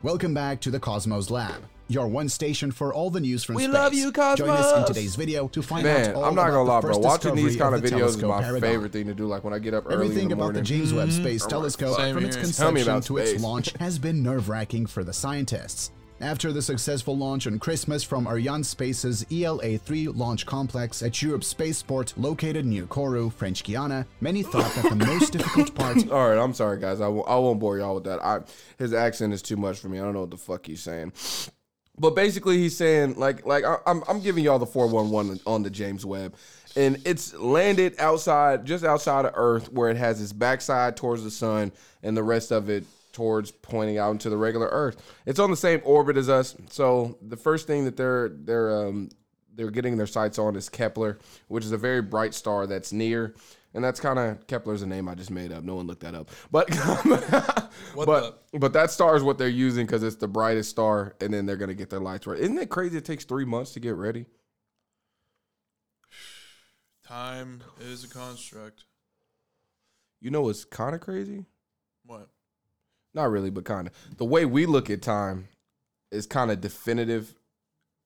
Welcome back to the Cosmos Lab, your one station for all the news from We space. love you, Cosmos. Join us in today's video to find Man, out all the time. I'm not gonna lie, bro. Watching these kind of the videos is my paradigm. favorite thing to do. Like when I get up early in Everything the about the. James Webb mm. Space like, Telescope, Same from its here. Conception about to its launch, has been nerve-wracking for the scientists. After the successful launch on Christmas from Ariane Space's ELA-3 launch complex at Europe's spaceport located near Kourou, French Guiana, many thought that the most difficult part All right, I'm sorry, guys. I w- I won't bore y'all with that. I his accent is too much for me. I don't know what the fuck he's saying. But basically, he's saying like like I, I'm I'm giving y'all the 411 on the James Webb, and it's landed outside just outside of Earth where it has its backside towards the sun and the rest of it towards pointing out into the regular Earth. It's on the same orbit as us. So the first thing that they're they're um they're getting their sights on is Kepler, which is a very bright star that's near. And that's kind of Kepler's a name I just made up. No one looked that up. But but but that star is what they're using because it's the brightest star, and then they're gonna get their lights right. Isn't it crazy? It takes three months to get ready. Time is a construct. You know what's kind of crazy? What? Not really, but kind of. The way we look at time is kind of definitive.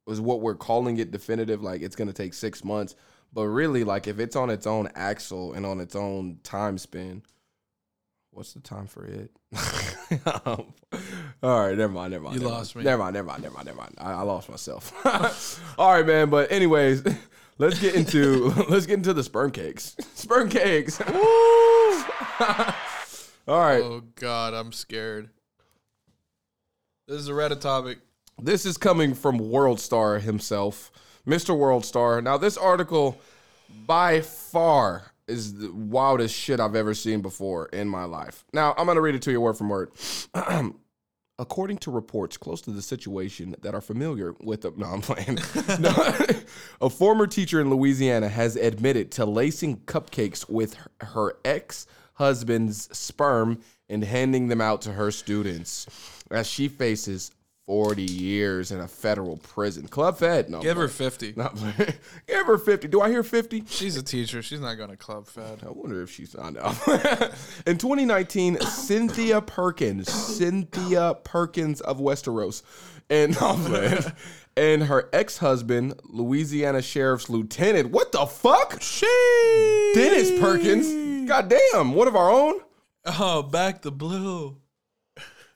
Is what we're calling it definitive. Like it's gonna take six months, but really, like if it's on its own axle and on its own time span, what's the time for it? All right, never mind, never mind. You never lost mind. me. Never mind, never mind, never mind, never mind. I, I lost myself. All right, man. But anyways, let's get into let's get into the sperm cakes. Sperm cakes. All right. Oh God, I'm scared. This is a Reddit topic. This is coming from World Star himself, Mr. World Star. Now, this article by far is the wildest shit I've ever seen before in my life. Now, I'm going to read it to you word for word. According to reports close to the situation that are familiar with the. No, I'm playing. No. a former teacher in Louisiana has admitted to lacing cupcakes with her, her ex husband's sperm and handing them out to her students as she faces 40 years in a federal prison. Club Fed. No, Give her fifty. Not. Give her 50. Do I hear 50? She's a teacher. She's not going to club fed. I wonder if she's on now. In 2019, Cynthia Perkins, Cynthia Perkins of Westeros, and and her ex-husband, Louisiana Sheriff's Lieutenant. What the fuck? She Dennis Perkins. God damn, one of our own. Oh, back the blue.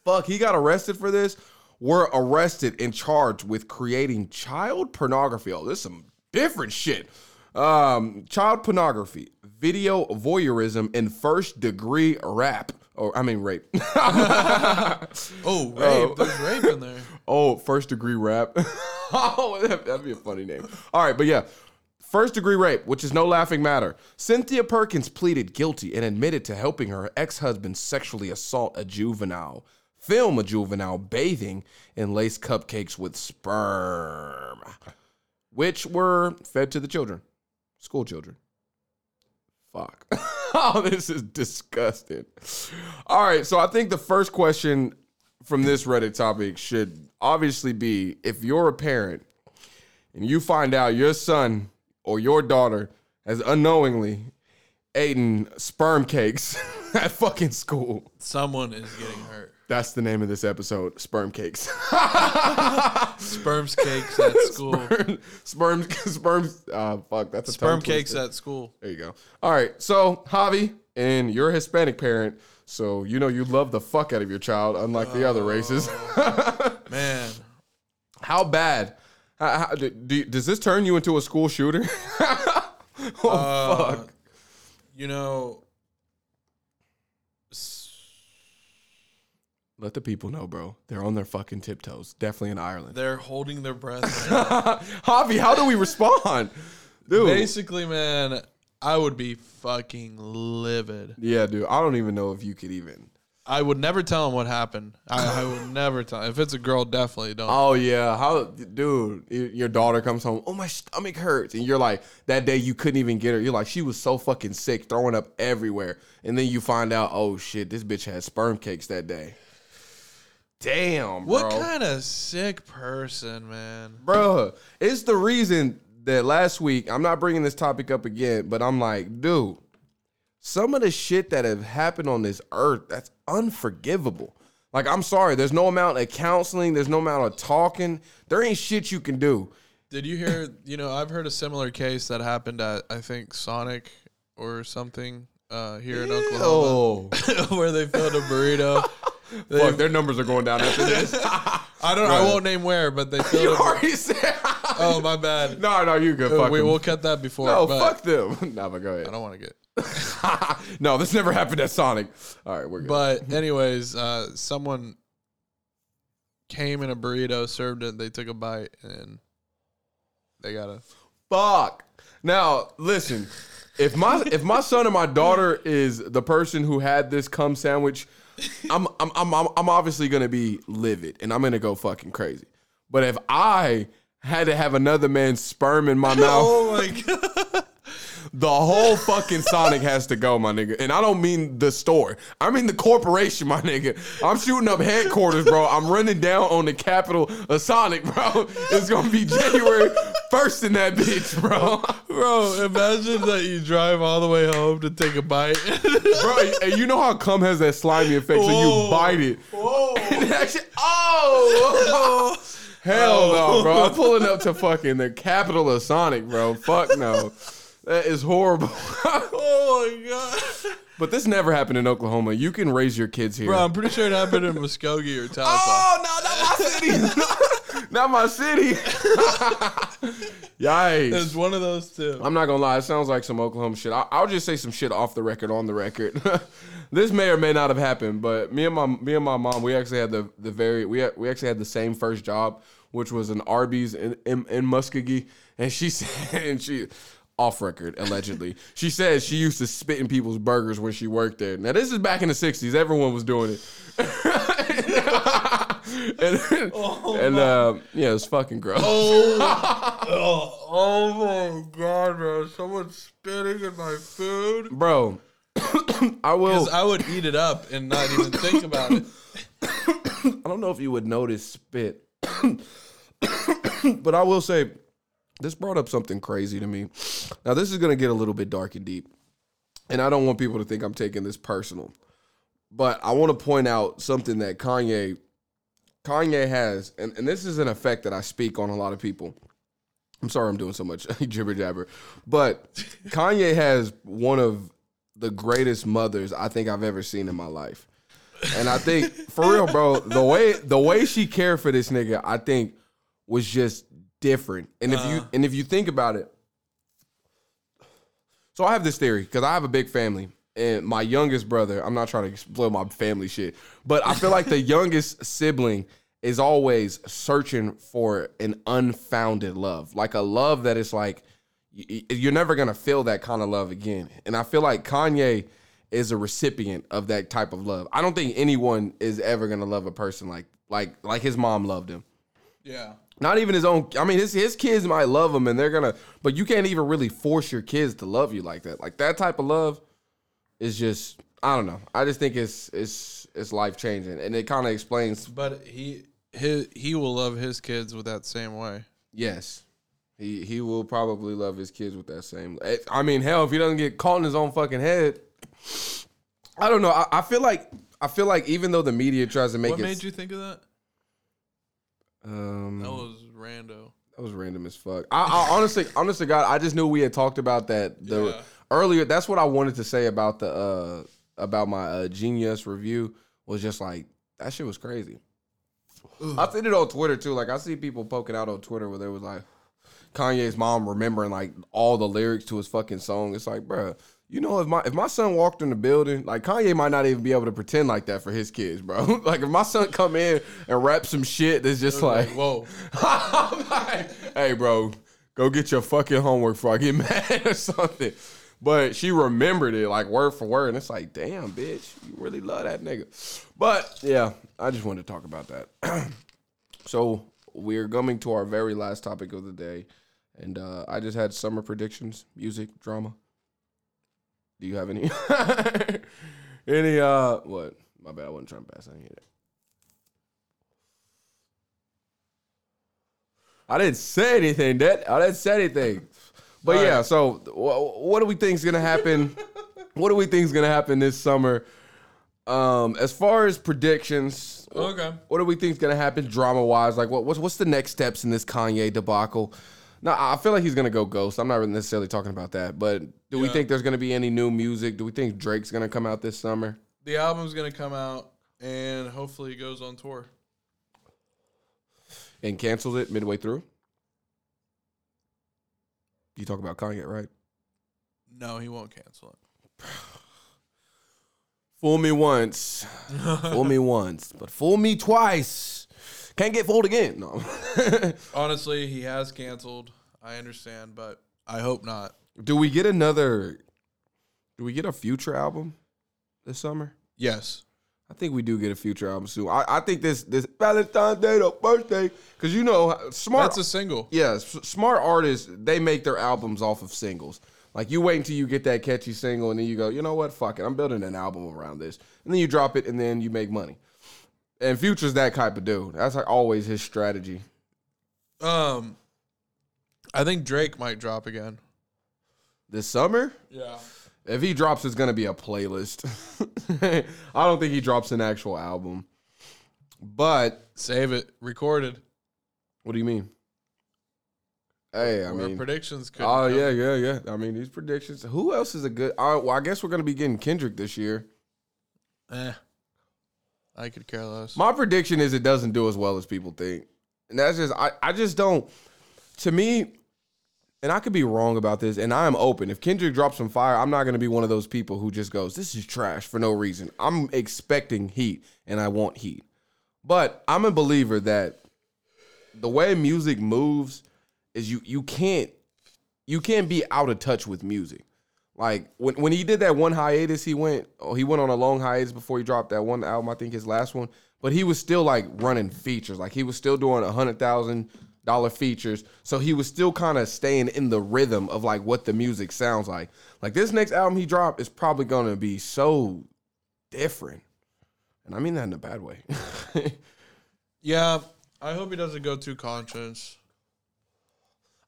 Fuck, he got arrested for this. Were arrested and charged with creating child pornography. Oh, this is some different shit. Um, child pornography, video voyeurism, and first degree rap. Or I mean rape. Oh, rape. There's rape in there. oh, first degree rap. oh, that'd be a funny name. All right, but yeah. First degree rape, which is no laughing matter. Cynthia Perkins pleaded guilty and admitted to helping her ex husband sexually assault a juvenile, film a juvenile bathing in lace cupcakes with sperm, which were fed to the children, school children. Fuck. oh, this is disgusting. All right, so I think the first question from this Reddit topic should obviously be if you're a parent and you find out your son or your daughter has unknowingly eaten sperm cakes at fucking school. Someone is getting hurt. That's the name of this episode, Sperm Cakes. Sperms cakes at school. sperm, sperm, uh, fuck, that's a Sperm tongue cakes twister. at school. There you go. All right. So, Javi, and you're a Hispanic parent, so you know you love the fuck out of your child, unlike the other races. Man, how bad? How, how, do, do- does this turn you into a school shooter? oh, Uh, fuck. you know, Let the people know, bro. They're on their fucking tiptoes. Definitely in Ireland. they're holding their breath. Javi, how do we respond? Dude. Basically, man, I would be fucking livid. Yeah, dude. I don't even know if you could even. I would never tell him what happened. I, I would never tell. If it's a girl, definitely don't. Oh yeah, how, dude? Your daughter comes home. Oh my stomach hurts, and you're like, that day you couldn't even get her. You're like, she was so fucking sick, throwing up everywhere, and then you find out, oh shit, this bitch had sperm cakes that day. Damn, bro. what kind of sick person, man? Bro, it's the reason that last week I'm not bringing this topic up again, but I'm like, dude, some of the shit that have happened on this earth that's unforgivable. Like, I'm sorry, there's no amount of counseling, there's no amount of talking, there ain't shit you can do. Did you hear? You know, I've heard a similar case that happened at I think Sonic or something uh, here in Oklahoma, Oh, where they filled a burrito. Fuck, their numbers are going down after this. I don't. I won't name where, but they you filled. A, already said. Oh my bad. no, no, you good. Uh, Fuck we them. will cut that before. No, but fuck them. no, but go ahead. I don't want to get. no, this never happened at Sonic. All right, we're good. But anyways, uh, someone came in a burrito, served it. They took a bite, and they got a. Fuck. Now, listen. If my if my son or my daughter is the person who had this cum sandwich, I'm I'm I'm I'm, I'm obviously gonna be livid and I'm gonna go fucking crazy. But if I had to have another man's sperm in my mouth, Oh my god! the whole fucking Sonic has to go, my nigga. And I don't mean the store. I mean the corporation, my nigga. I'm shooting up headquarters, bro. I'm running down on the capital of Sonic, bro. It's gonna be January 1st in that bitch, bro. Bro, imagine that you drive all the way home to take a bite. bro, and you know how cum has that slimy effect, so you Whoa. bite it. And that shit- oh! Hell no, bro. I'm pulling up to fucking the capital of Sonic, bro. Fuck no. That is horrible. oh my god! but this never happened in Oklahoma. You can raise your kids here. Bro, I'm pretty sure it happened in Muskogee or Tulsa. Oh no, not my city. not my city. Yikes. It's one of those two. I'm not gonna lie, it sounds like some Oklahoma shit. I, I'll just say some shit off the record, on the record. this may or may not have happened, but me and my me and my mom, we actually had the the very we had, we actually had the same first job, which was an Arby's in in, in Muskogee, and she said, and she off record allegedly, she said she used to spit in people's burgers when she worked there. Now this is back in the '60s, everyone was doing it. And and um, yeah, it's fucking gross. Oh, oh my god, bro! Someone's spitting in my food. Bro, I will. I would eat it up and not even think about it. I don't know if you would notice spit, but I will say this brought up something crazy to me. Now, this is going to get a little bit dark and deep, and I don't want people to think I'm taking this personal, but I want to point out something that Kanye Kanye has, and, and this is an effect that I speak on a lot of people. I'm sorry I'm doing so much jibber jabber, but Kanye has one of the greatest mothers I think I've ever seen in my life. And I think for real, bro, the way the way she cared for this nigga, I think was just different. And if you uh. and if you think about it, so I have this theory because I have a big family, and my youngest brother. I'm not trying to blow my family shit, but I feel like the youngest sibling is always searching for an unfounded love, like a love that is like you're never gonna feel that kind of love again. And I feel like Kanye is a recipient of that type of love. I don't think anyone is ever gonna love a person like like like his mom loved him. Yeah. Not even his own. I mean, his his kids might love him, and they're gonna. But you can't even really force your kids to love you like that. Like that type of love is just. I don't know. I just think it's it's it's life changing, and it kind of explains. But he he he will love his kids with that same way. Yes, he he will probably love his kids with that same. eh, I mean, hell, if he doesn't get caught in his own fucking head, I don't know. I, I feel like I feel like even though the media tries to make it what it, made you think of that? um, That was rando. That was random as fuck. I, I honestly, honestly, God, I just knew we had talked about that the Yeah. Earlier. That's what I wanted to say about the uh about my uh, Jeen Yuhs review was just like that shit was crazy. I seen it on Twitter too. Like I see people poking out on Twitter where they was like Kanye's mom remembering like all the lyrics to his fucking song. It's like, bruh, you know, if my if my son walked in the building, like Kanye might not even be able to pretend like that for his kids, bro. like if my son come in and rap some shit that's just like, Whoa. I'm like, hey, bro, go get your fucking homework before I get mad or something. But she remembered it like word for word, and it's like, damn, bitch, you really love that nigga. But yeah, I just wanted to talk about that. so we're coming to our very last topic of the day, and uh, I just had summer predictions, music, drama. Do you have any? any? Uh, what? My bad. I wasn't trying to pass any of that. I didn't say anything, Dad. I didn't say anything. But yeah, so wh- what do we think is gonna happen? what do we think is gonna happen this summer? Um, as far as predictions, Okay. what do we think is gonna happen drama wise? Like, what, what's what's the next steps in this Kanye debacle? No, I feel like he's gonna go ghost. I'm not really necessarily talking about that, but do we think there's gonna be any new music? Do we think Drake's gonna come out this summer? The album's gonna come out, and hopefully it goes on tour. and cancels it midway through. You talk about Kanye, right? No, he won't cancel it. Fool me once, fool me once, but fool me twice. Can't get fooled again. No. Honestly, he has canceled. I understand, but I hope not. do we get another? Do we get a future album this summer? Yes. I think we do get a future album soon. I, I think this this Valentine's Day, the birthday, because you know smart. That's a single. yeah, s- smart artists they make their albums off of singles. Like you wait until you get that catchy single, and then you go, you know what, fuck it, I'm building an album around this, and then you drop it, and then you make money. And Future's that type of dude. That's like always his strategy. Um, I think Drake might drop again. This summer, Yeah. If he drops, it's gonna be a playlist. I don't think he drops an actual album. But Save it. Recorded. what do you mean? Hey, I Where mean, predictions could. Oh yeah, yeah, yeah. I mean, these predictions. Who else is a good? Right, well, I guess we're gonna be getting Kendrick this year. Eh. I could care less. My prediction is it doesn't do as well as people think, and that's just I. I just don't. To me, and I could be wrong about this, and I am open. If Kendrick drops some fire, I'm not gonna be one of those people who just goes, "This is trash" for no reason. I'm expecting heat, and I want heat. But I'm a believer that the way music moves is you you can't you can't be out of touch with music. Like when when he did that one hiatus, he went oh, he went on a long hiatus before he dropped that one album. I think his last one, but he was still like running features. Like he was still doing a hundred thousand dollar features. So he was still kind of staying in the rhythm of like what the music sounds like. Like this next album he dropped is probably gonna be so different, and I mean that in a bad way. Yeah. I hope he doesn't go too conscious.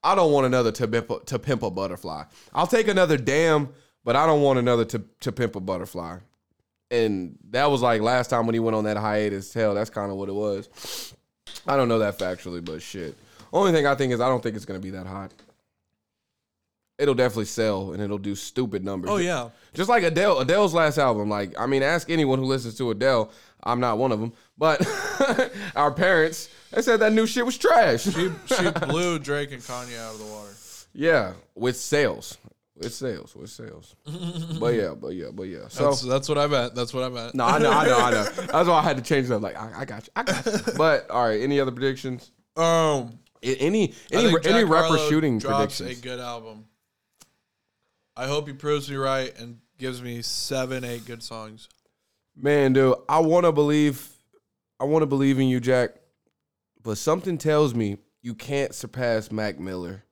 I don't want another to pimp, a- to pimp a butterfly. I'll take another damn, but I don't want another to to pimp a butterfly. And that was like last time when he went on that hiatus. Hell, that's kind of what it was. I don't know that factually, but shit. Only thing I think is I don't think it's gonna be that hot. It'll definitely sell and it'll do stupid numbers. Oh yeah. Just like Adele, Adele's last album. Like, I mean, ask anyone who listens to Adele. I'm not one of them, but our parents, they said that new shit was trash. She she blew Drake and Kanye out of the water. Yeah, with sales, with sales, with sales. but yeah, but yeah, but yeah. So That's that's what I meant. That's what I meant. no, I know, I know, I know. That's why I had to change it up. Like, I, I got you, I got you. But all right, any other predictions? Um, Any any any rapper shooting drops predictions? a good album. I hope he proves me right and gives me seven, eight good songs. Man, dude, I want to believe, I want to believe in you, Jack. But something tells me you can't surpass Mac Miller,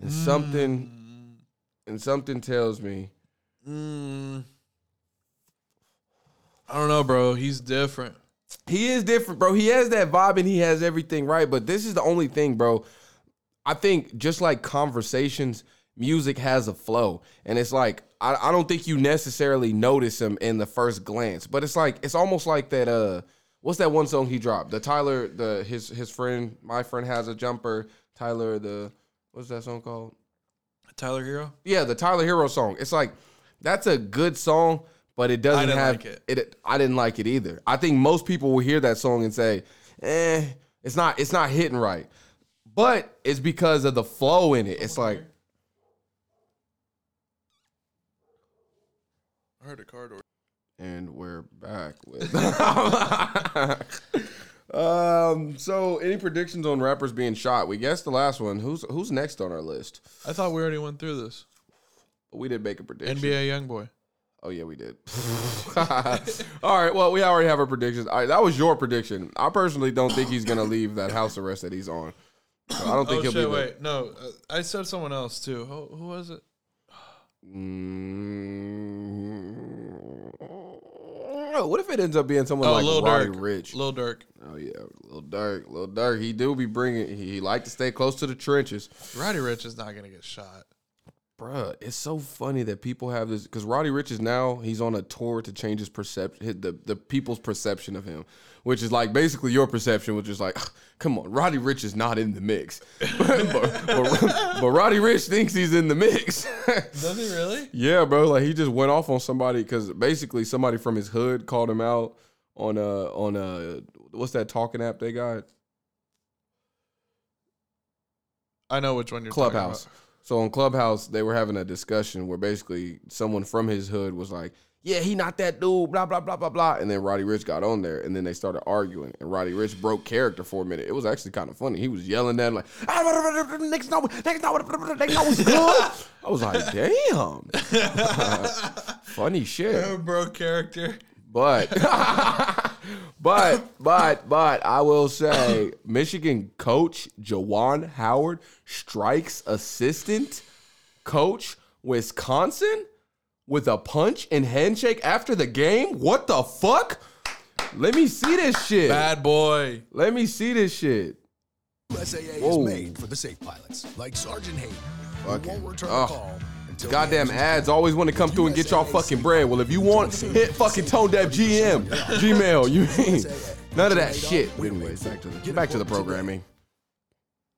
and something, and something tells me Mm. I don't know, bro. He's different. He is different, bro. He has that vibe and he has everything right. But this is the only thing, bro. I think just like conversations, music has a flow. And it's like, I, I don't think you necessarily notice him in the first glance. But it's like, it's almost like that, uh, what's that one song he dropped? The Tyler, the his his friend, my friend has a jumper. Tyler, the what's that song called? Tyler Herro. Yeah, the Tyler Herro song. It's like that's a good song, but it doesn't didn't have like it. it. I didn't like it either. I think most people will hear that song and say, "Eh, it's not it's not hitting right." But it's because of the flow in it. It's like I heard a car door. and we're back with Um so any predictions on rappers being shot? We guessed the last one. Who's who's next on our list? I thought we already went through this. we did make a prediction. NBA YoungBoy. Oh yeah, we did. All right. Well, we already have our predictions. All right, that was your prediction. I personally don't think he's gonna leave that house arrest that he's on. So I don't think Oh he'll shit! be. Wait, no, uh, I said someone else too. Who, who was it? Mm, what if it ends up being someone Oh, like Lil Roddy Durk. Rich? Lil Durk. oh yeah, Lil Durk. Lil Durk. He do be bringing. He, he like to stay close to the trenches. Roddy Ricch is not gonna get shot. Bruh, it's so funny that people have this because Roddy Ricch is now he's on a tour to change his perception, the the people's perception of him, which is like basically your perception, which is like, come on, Roddy Ricch is not in the mix, but, but, but Roddy Ricch thinks he's in the mix. Does he really? yeah, bro, like he just went off on somebody because basically somebody from his hood called him out on a on uh what's that talking app they got I know which one you're talking Clubhouse. about. So on Clubhouse, they were having a discussion where basically someone from his hood was like, "Yeah, he not that dude." Blah blah blah blah blah. And then Roddy Ricch got on there, and then they started arguing, and Roddy Ricch broke character for a minute. It was actually kind of funny. He was yelling at him like, ah, "Niggas know, niggas know, niggas know what's good." I was like, "Damn, funny shit." Bro, character. But but but but I will say Michigan coach Juwan Howard strikes assistant coach Wisconsin with a punch and handshake after the game. What the fuck? Let me see this shit. Bad boy. Let me see this shit. SAA Whoa. is made for the safe pilots, like Sergeant Hayden, who Fucking- won't return oh. Ah. a call until the Goddamn ads always want to come through and get y'all fucking bread. Well, if you want, hit fucking Tone Deaf GM, Gmail. You mean none of that shit. But anyways, back to the back to the programming.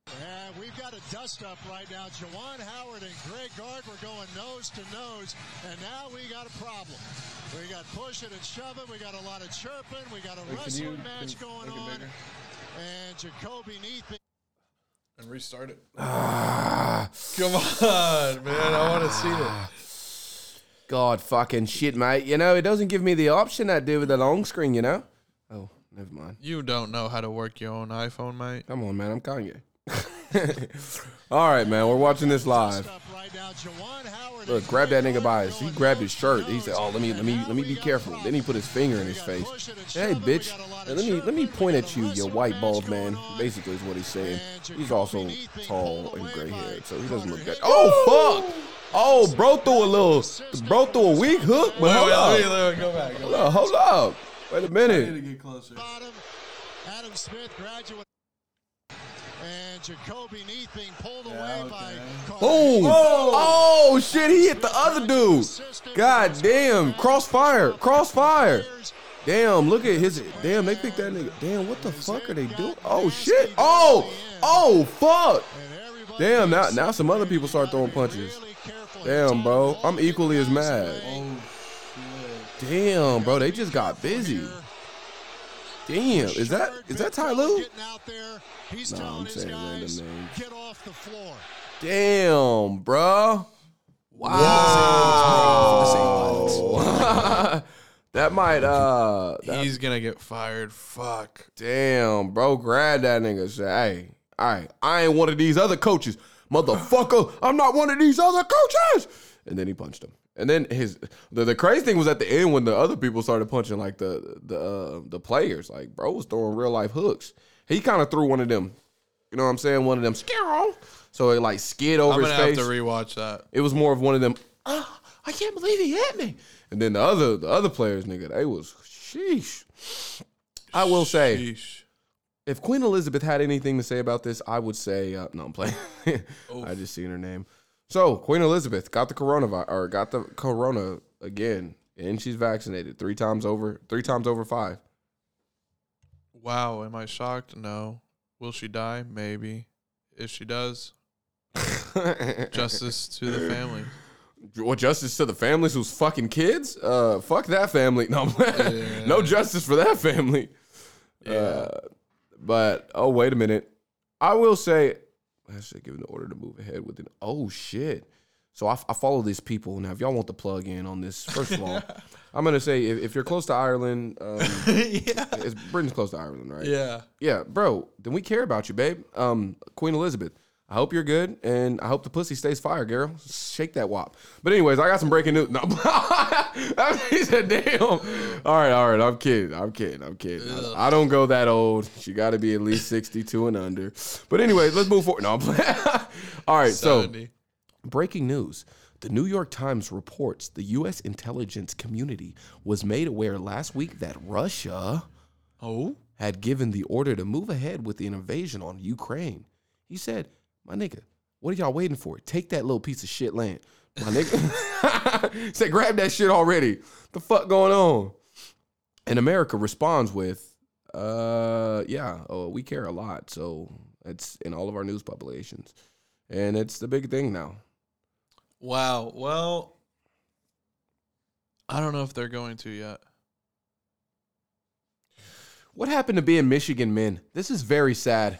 And we've got a dust up right now. Juwan Howard and Greg Gard were going nose to nose, and now we got a problem. We got pushing and shoving. We got a lot of chirping. We got a wrestling match going on. And Jahcobi Neath. And restart it. Ah. Come on, man. I want to see it. God fucking shit, mate. You know, it doesn't give me the option that do with the long screen, you know? Oh, never mind. You don't know how to work your own iPhone, mate. Come on, man. I'm Kanye. All right, man. We're watching this live. Up right now. Juwan Howard. Look, grab that nigga by his. He grabbed his shirt. He said, "Oh, let me, let me, let me be we got a careful." Then he put his finger in his face. Hey, bitch. got Let me, let me point at you, you white match bald man. Basically, is what he's saying. He's also Jahcobi Neath being tall and gray by haired, so he doesn't look Carter that. Oh fuck! Oh, bro, threw a little, bro, threw a weak hook. But hold wait, wait, up, wait, go back. Hold up, hold up. Wait a minute. get closer. bottom. Adam Smith graduate. And Jahcobi Neath being pulled away by Carter Boom! Hicks. Oh! oh shit! He hit the other dude. God damn! Crossfire! Crossfire! Damn! Look at his. Damn! They picked that nigga. Damn! What the fuck are they doing? Oh shit! Oh! Oh fuck! Damn! Now now some other people start throwing punches. Damn, bro! I'm equally as mad. Oh, Damn, bro! They just got busy. Damn! Is that is that Ty Lue? Getting out there. He's No, telling I'm his saying guys, names. Get off the floor. Damn, bro! Wow! that might uh. that- he's gonna get fired. Fuck. Damn, bro, grab that nigga. Say, hey, all right, I ain't one of these other coaches, motherfucker. I'm not one of these other coaches. And then he punched him. And then his the, the crazy thing was at the end when the other people started punching like the the uh, the players. Like bro was throwing real life hooks. He kind of threw one of them. You know what I'm saying? One of them scare So it like skid over I'm his gonna have face. to rewatch that. it was more of one of them. Oh, I can't believe he hit me. And then the other the other players, nigga, they was sheesh. I will say Sheesh. if Queen Elizabeth had anything to say about this, I would say uh, no. I'm playing. I just seen her name. So Queen Elizabeth got the coronavirus or got the corona again, and she's vaccinated three times over. Three times over five. Wow. Am I shocked? No. Will she die? Maybe. If she does, justice to the family. What justice to the families whose fucking kids? Uh, fuck that family. No, I'm no justice for that family. Uh, but oh wait a minute, I will say I should give an order to move ahead with it. Oh shit! So I, I follow these people now. If y'all want to plug in on this, first of all, I'm gonna say if, if you're close to Ireland, um, yeah. it's, Britain's close to Ireland, right? Yeah. Yeah, bro. Then we care about you, babe. Um, Queen Elizabeth. I hope you're good, and I hope the pussy stays fire, girl. Shake that wop. But anyways, I got some breaking news. No, he said, "Damn." All right, all right. I'm kidding. I'm kidding. I'm kidding. I, I don't go that old. She got to be at least 62 and under. But anyways, let's move forward. No, I'm playing. all right. So Breaking news. The New York Times reports the U.S. intelligence community was made aware last week that Russia Oh, had given the order to move ahead with the invasion on Ukraine. He said, My nigga, what are y'all waiting for? Take that little piece of shit land. My nigga said, grab that shit already. The fuck going on? And America responds with, uh, yeah, oh, we care a lot. So it's in all of our news publications. And it's the big thing now. Wow. Well, I don't know if they're going to yet. What happened to being Michigan men? This is very sad.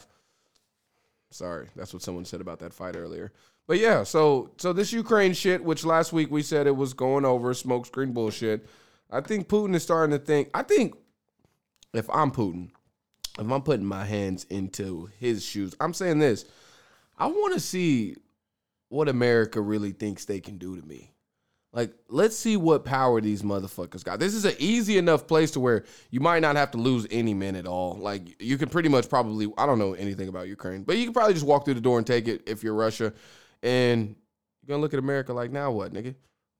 Sorry, that's what someone said about that fight earlier. But yeah, so so this Ukraine shit, which last week we said it was going over, smokescreen bullshit. I think Putin is starting to think. I think if I'm Putin, if I'm putting my hands into his shoes, I'm saying this. I want to see what America really thinks they can do to me. Like, let's see what power these motherfuckers got. This is an easy enough place to where you might not have to lose any men at all. Like, you can pretty much probably, I don't know anything about Ukraine, but you can probably just walk through the door and take it if you're Russia. And you're going to look at America like, now what, nigga?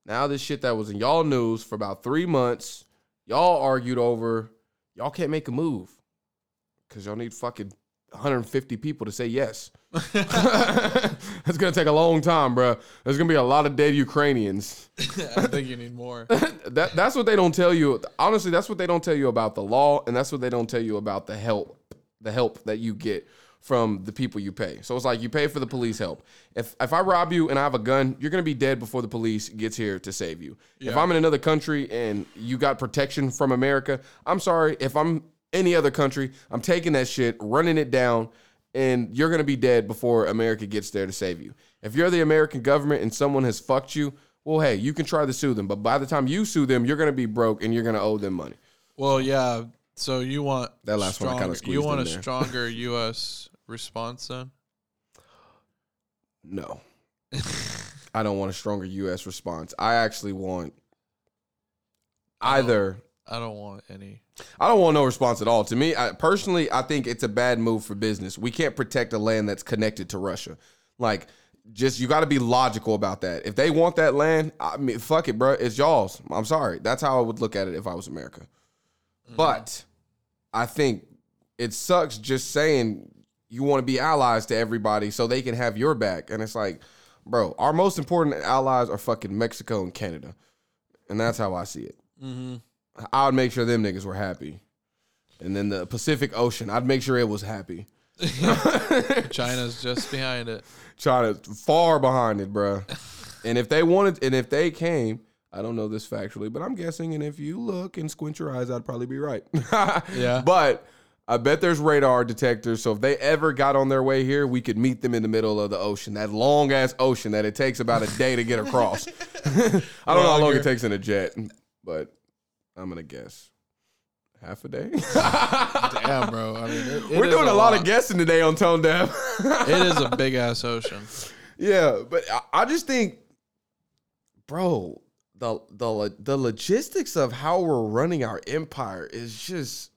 Now this shit that was in y'all news for about three months, y'all argued over, y'all can't make a move because y'all need fucking 150 people to say yes. It's gonna take a long time, bro. There's gonna be a lot of dead Ukrainians. I think you need more. that that's what they don't tell you. Honestly, that's what they don't tell you about the law, and that's what they don't tell you about the help, the help that you get from the people you pay. So it's like you pay for the police help. If if I rob you and I have a gun, you're gonna be dead before the police gets here to save you. If I'm in another country and you got protection from America, I'm sorry. If I'm any other country, I'm taking that shit, running it down, and you're gonna be dead before America gets there to save you. If you're the American government and someone has fucked you, well, hey, you can try to sue them, but by the time you sue them, you're gonna be broke and you're gonna owe them money. Well, yeah. So you want That last one I kinda You want a there. stronger U.S. response then? No. I don't want a stronger US response. I actually want either I don't want any. I don't want no response at all. To me, I, personally, I think it's a bad move for business. We can't protect a land that's connected to Russia. Like, just you got to be logical about that. If they want that land, I mean, fuck it, bro. It's y'all's. I'm sorry. That's how I would look at it if I was America. Mm-hmm. But I think it sucks just saying you want to be allies to everybody so they can have your back. And it's like, bro, our most important allies are fucking Mexico and Canada. And that's how I see it. Mm-hmm. I would make sure them niggas were happy. And then the Pacific Ocean, I'd make sure it was happy. China's just behind it. China far behind it, bro. and if they wanted, and if they came, I don't know this factually, but I'm guessing. And if you look and squint your eyes, I'd probably be right. Yeah. But I bet there's radar detectors. So if they ever got on their way here, we could meet them in the middle of the ocean, that long ass ocean that it takes about a day to get across. I don't know how long it takes in a jet, but I'm gonna guess half a day. Damn, bro. I mean, it, it We're doing a lot, of guessing today on Tone Deaf. It is a big ass ocean. Yeah, but I, I just think, bro, the the the logistics of how we're running our empire is just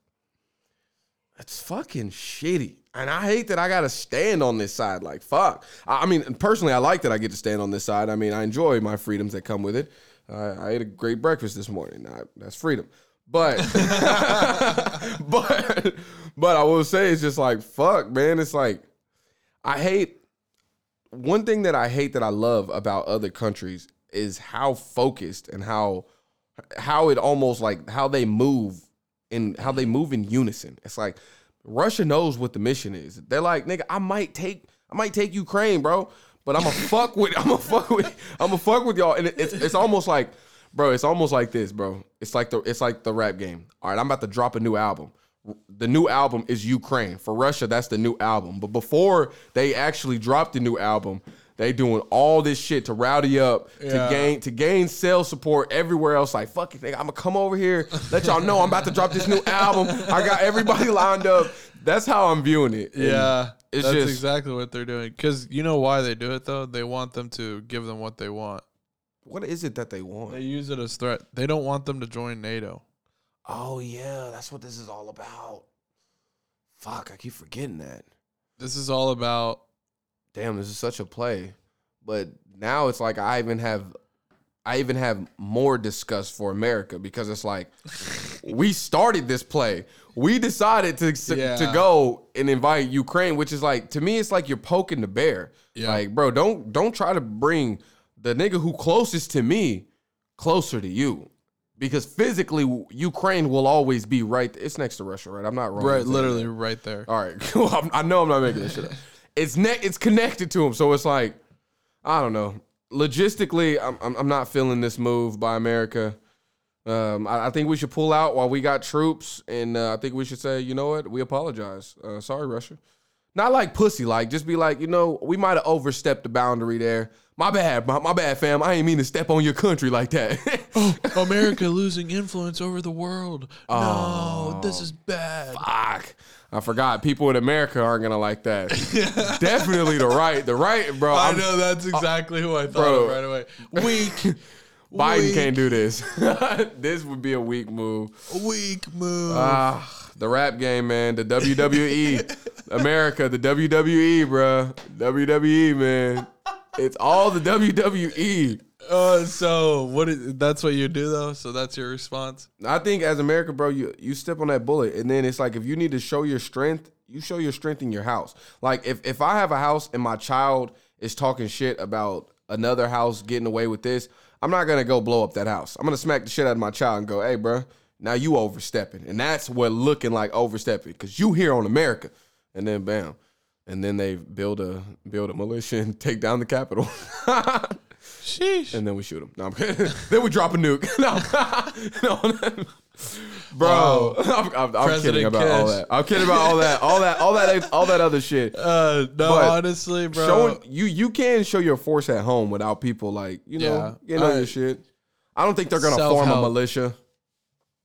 it's fucking shitty. And I hate that I got to stand on this side. Like, fuck. I, I mean, personally, I like that I get to stand on this side. I mean, I enjoy my freedoms that come with it. I I ate a great breakfast this morning. That's freedom. But, but, but I will say it's just like, fuck, man. It's like, I hate one thing that I hate that I love about other countries is how focused and how how it almost like how they move and how they move in unison. It's like Russia knows what the mission is. They're like, nigga, I might take I might take Ukraine, bro, but I'm a fuck with I'm a fuck with I'm a fuck with y'all. And it's it's almost like, bro, it's almost like this, bro. It's like the it's like the rap game. All right, I'm about to drop a new album. The new album is Ukraine. For Russia, that's the new album. But before they actually drop the new album, they doing all this shit to rowdy up, to gain to gain sales support everywhere else. Like, fuck it, I'm gonna come over here, let y'all know I'm about to drop this new album. I got everybody lined up. That's how I'm viewing it. And Yeah, it's that's just exactly what they're doing. Because you know why they do it though? They want them to give them what they want. what is it that they want? They use it as threat. They don't want them to join NATO. Oh yeah, that's what this is all about. Fuck, I keep forgetting that. This is all about Damn, this is such a play. But now it's like I even have I even have more disgust for America because it's like we started this play. We decided to to Yeah. go and invite Ukraine, which is like to me, it's like you're poking the bear. Yeah. Like, bro, don't don't try to bring the nigga who closest to me closer to you. Because physically, Ukraine will always be right. It's next to Russia, right? I'm not wrong. right, literally that. right there. All right. I'm, I know I'm not making this shit up. It's ne- It's connected to him, so it's like I don't know. Logistically, I'm I'm, not feeling this move by America. Um, I, I think we should pull out while we got troops, and uh, I think we should say, you know what, we apologize. Uh, sorry, Russia. Not like pussy, like just be like, you know, we might have overstepped the boundary there. My bad, my, my bad, fam. I ain't mean to step on your country like that. America losing influence over the world. no, this is bad. Fuck. I forgot. People in America aren't gonna like that. Definitely the right. The right, bro. I I'm- know that's exactly who I thought bro. of right away. Weak, Biden weak, can't do this. this would be a weak move. weak move. Ah, the rap game, man. The WWE, America, the WWE, bro. WWE, man. It's all the WWE. Uh, so what? Is, that's what you do though. So that's your response. I think as America, bro, you you step on that bullet, and then it's like if you need to show your strength, you show your strength in your house. Like if if I have a house and my child is talking shit about another house getting away with this, I'm not gonna go blow up that house. I'm gonna smack the shit out of my child and go, hey, bro, now you overstepping, and that's what looking like overstepping because you here on America, and then bam, and then they build a build a militia and take down the capital. Sheesh. and then we shoot them. No, I'm then we drop a nuke. no, no. bro, I'm, I'm, I'm kidding about all that. I'm kidding about all that, all that, all that, all that other shit. Uh, no, But honestly, bro. Showing you, you can show your force at home without people like you know, Yeah, you know I- your shit. I don't think they're gonna form a militia.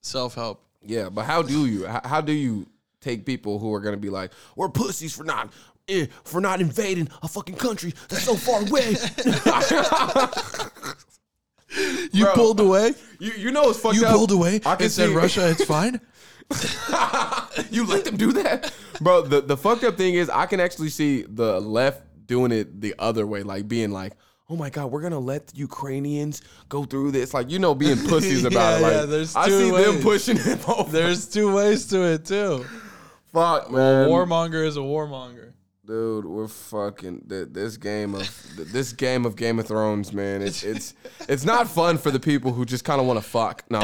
Self help. Yeah, but how do you? How, how do you take people who are gonna be like, we're pussies for not. eh, For not invading a fucking country that's so far away, You Bro. pulled away. you you know it's fucked You up. pulled away I can and said Russia. It's fine. you let them do that, bro. The the fucked up thing is, I can actually see the left doing it the other way, like being like, "Oh my god, we're gonna let the Ukrainians go through this," like you know, being pussies about it. Yeah, Like yeah, there's I two see them ways. pushing him over. There's two ways to it too. Fuck, man. Warmonger is a warmonger. Dude, we're fucking this game of this game of Game of Thrones, man. It's it's it's not fun for the people who just kind of want to fuck. No.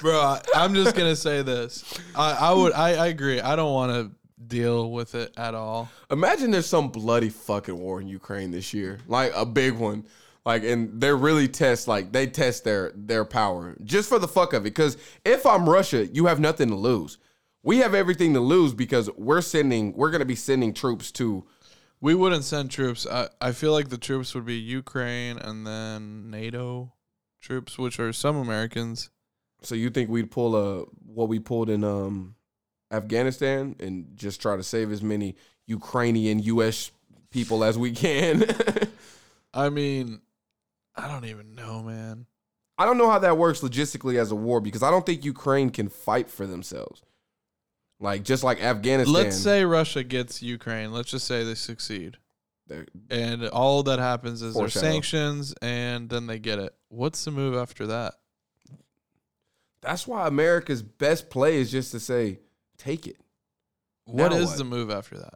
Bro, I, I'm just gonna say this. I, I would. I, I agree. I don't want to deal with it at all. Imagine there's some bloody fucking war in Ukraine this year, like a big one. Like, and they're really test like they test their their power just for the fuck of it. Because if I'm Russia, you have nothing to lose. We have everything to lose because we're sending we're gonna be sending troops to. We wouldn't send troops. I, I feel like the troops would be Ukraine and then NATO troops, which are some Americans. So you think we'd pull a what we pulled in um Afghanistan and just try to save as many Ukrainian U.S. people as we can? I mean, I don't even know, man. I don't know how that works logistically as a war because I don't think Ukraine can fight for themselves. Like just like Afghanistan. Let's say Russia gets Ukraine. Let's just say they succeed. they're- And all that happens is there's sanctions and then they get it. What's the move after that? that's why America's best play is just to say, take it. What Now is what? the move after that?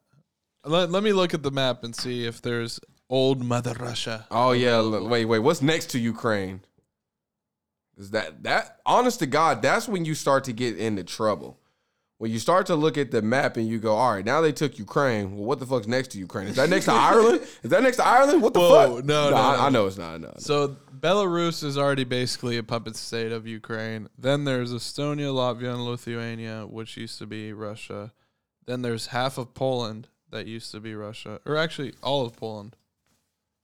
Let, let me look at the map and see if there's old Mother Russia. Oh yeah, l- wait, wait. What's next to Ukraine? Is that that honest to God, that's when you start to get into trouble. When you start to look at the map and you go, all right, now they took Ukraine. Well, what the fuck's next to Ukraine? Is that next to Ireland? Is that next to Ireland? What the Whoa, fuck? no, no, I, no. I know it's not. No, no. So Belarus is already basically a puppet state of Ukraine. Then there's Estonia, Latvia, and Lithuania, which used to be Russia. Then there's half of Poland that used to be Russia, or actually all of Poland.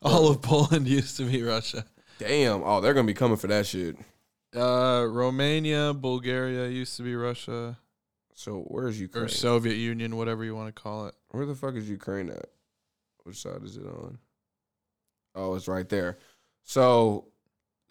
All of Poland used to be Russia. Damn. Oh, they're gonna be coming for that shit. Uh, Romania, Bulgaria used to be Russia So where's Ukraine? or Soviet Union, whatever you want to call it. Where the fuck is Ukraine at? Which side is it on? Oh, it's right there. So,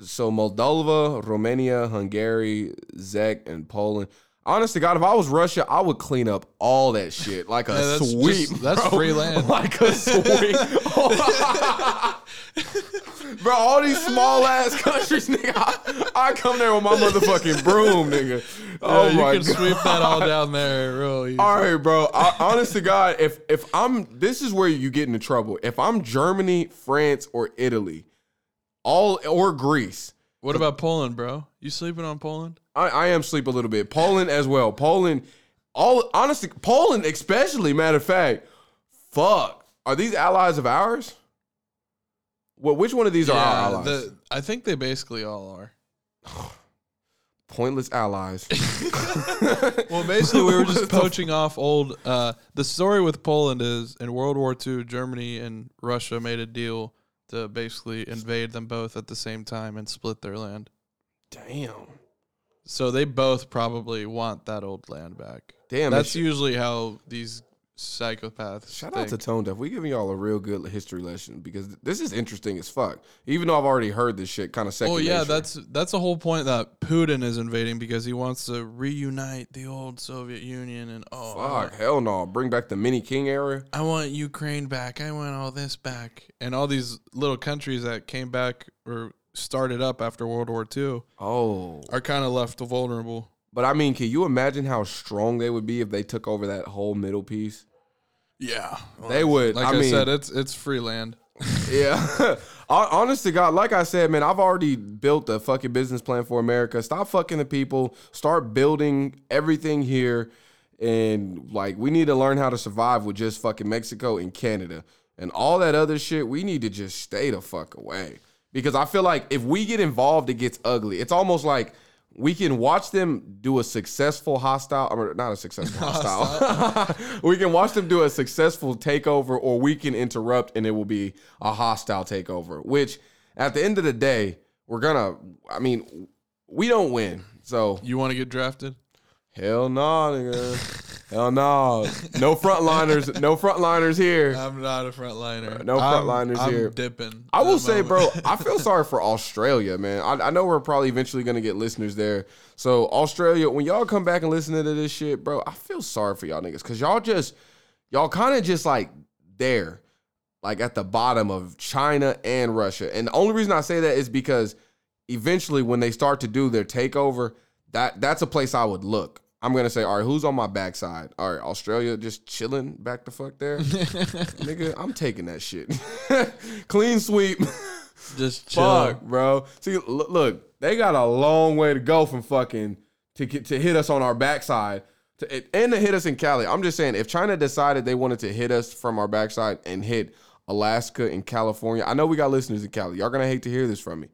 so Moldova, Romania, Hungary, Czech, and Poland. Honest to God, if I was Russia, I would clean up all that shit like a Yeah, that's sweep. just- that's free land. Like a sweep. bro, all these small ass countries, nigga. I, I come there with my motherfucking broom, nigga. Oh Yeah, you can God. sweep that all down there real. All right, bro. I, honest to God, if if I'm this is where you get into trouble. If I'm Germany, France, or Italy, all or Greece, What about Poland, bro? You sleeping on Poland? I, I am sleep a little bit. Poland as well. Poland, all honestly, Poland especially. Matter of fact, fuck. Are these allies of ours? Well, which one of these are our allies? the, I think they basically all are. Pointless allies. Well, basically, we were just poaching off old. Uh, the story with Poland is in World War II, Germany and Russia made a deal to basically invade them both at the same time and split their land. Damn. So they both probably want that old land back. Damn. That's usually how these psychopaths. Shout out to. Tone Deaf. We giving y'all a real good history lesson because this is interesting as fuck. Even though I've already heard this shit kind of second. Oh yeah, nature. that's that's the whole point that Putin is invading because he wants to reunite the old Soviet Union and oh, fuck. want- Hell no. Bring back the mini king era. I want Ukraine back. I want all this back. And all these little countries that came back or started up after World War II Oh, are kind of left vulnerable. but I mean, can you imagine how strong they would be if they took over that whole middle piece? Yeah, They would. Like I, I, mean, said, it's it's free land. Yeah. Hon- Honest to God, like I said, man, I've already built a fucking business plan for America. Stop fucking the people. Start building everything here. And like, we need to learn how to survive with just fucking Mexico and Canada. And all that other shit, we need to just stay the fuck away. Because I feel like if we get involved, it gets ugly. It's almost like we can watch them do a successful hostile, or not a successful hostile. we can watch them do a successful takeover, or we can interrupt and it will be a hostile takeover. Which, at the end of the day, we're gonna. I mean, we don't win. So You want to get drafted? Hell no, nigga. hell no. No frontliners. No frontliners here. I'm not a frontliner. No I'm- frontliners I'm here. Dipping. I will say, moment. bro, I feel sorry for Australia, man. I, I know we're probably eventually gonna get listeners there. So Australia, when y'all come back and listen to this shit, bro, I feel sorry for y'all niggas because y'all just y'all kind of just like there, like at the bottom of China and Russia. And the only reason I say that is because eventually, when they start to do their takeover, that that's a place I would look. I'm gonna say, all right, who's on my backside? All right, Australia just chilling back the fuck there, nigga. I'm taking that shit. Clean sweep. just chill. Fuck, bro. See, look, they got a long way to go from fucking to get to hit us on our backside to and to hit us in Cali. I'm just saying, if China decided they wanted to hit us from our backside and hit Alaska and California, I know we got listeners in Cali. Y'all gonna hate to hear this from me.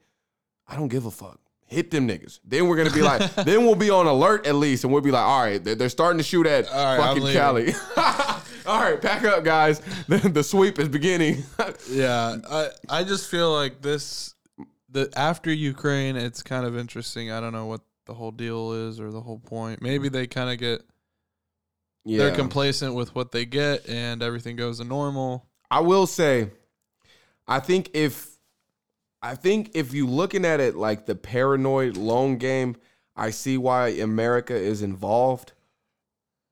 I don't give a fuck. Hit them niggas. Then we're gonna be like, then we'll be on alert at least, and we'll be like, all right, they're, they're starting to shoot at right, fucking. Cali. all right, pack up, guys. The, the sweep is beginning. Yeah, I I just feel like this the after Ukraine, it's kind of interesting. I don't know what the whole deal is or the whole point. Maybe they kind of get yeah. they're complacent with what they get and everything goes to normal. I will say, I think if I think if you looking at it like the paranoid long game, I see why America is involved.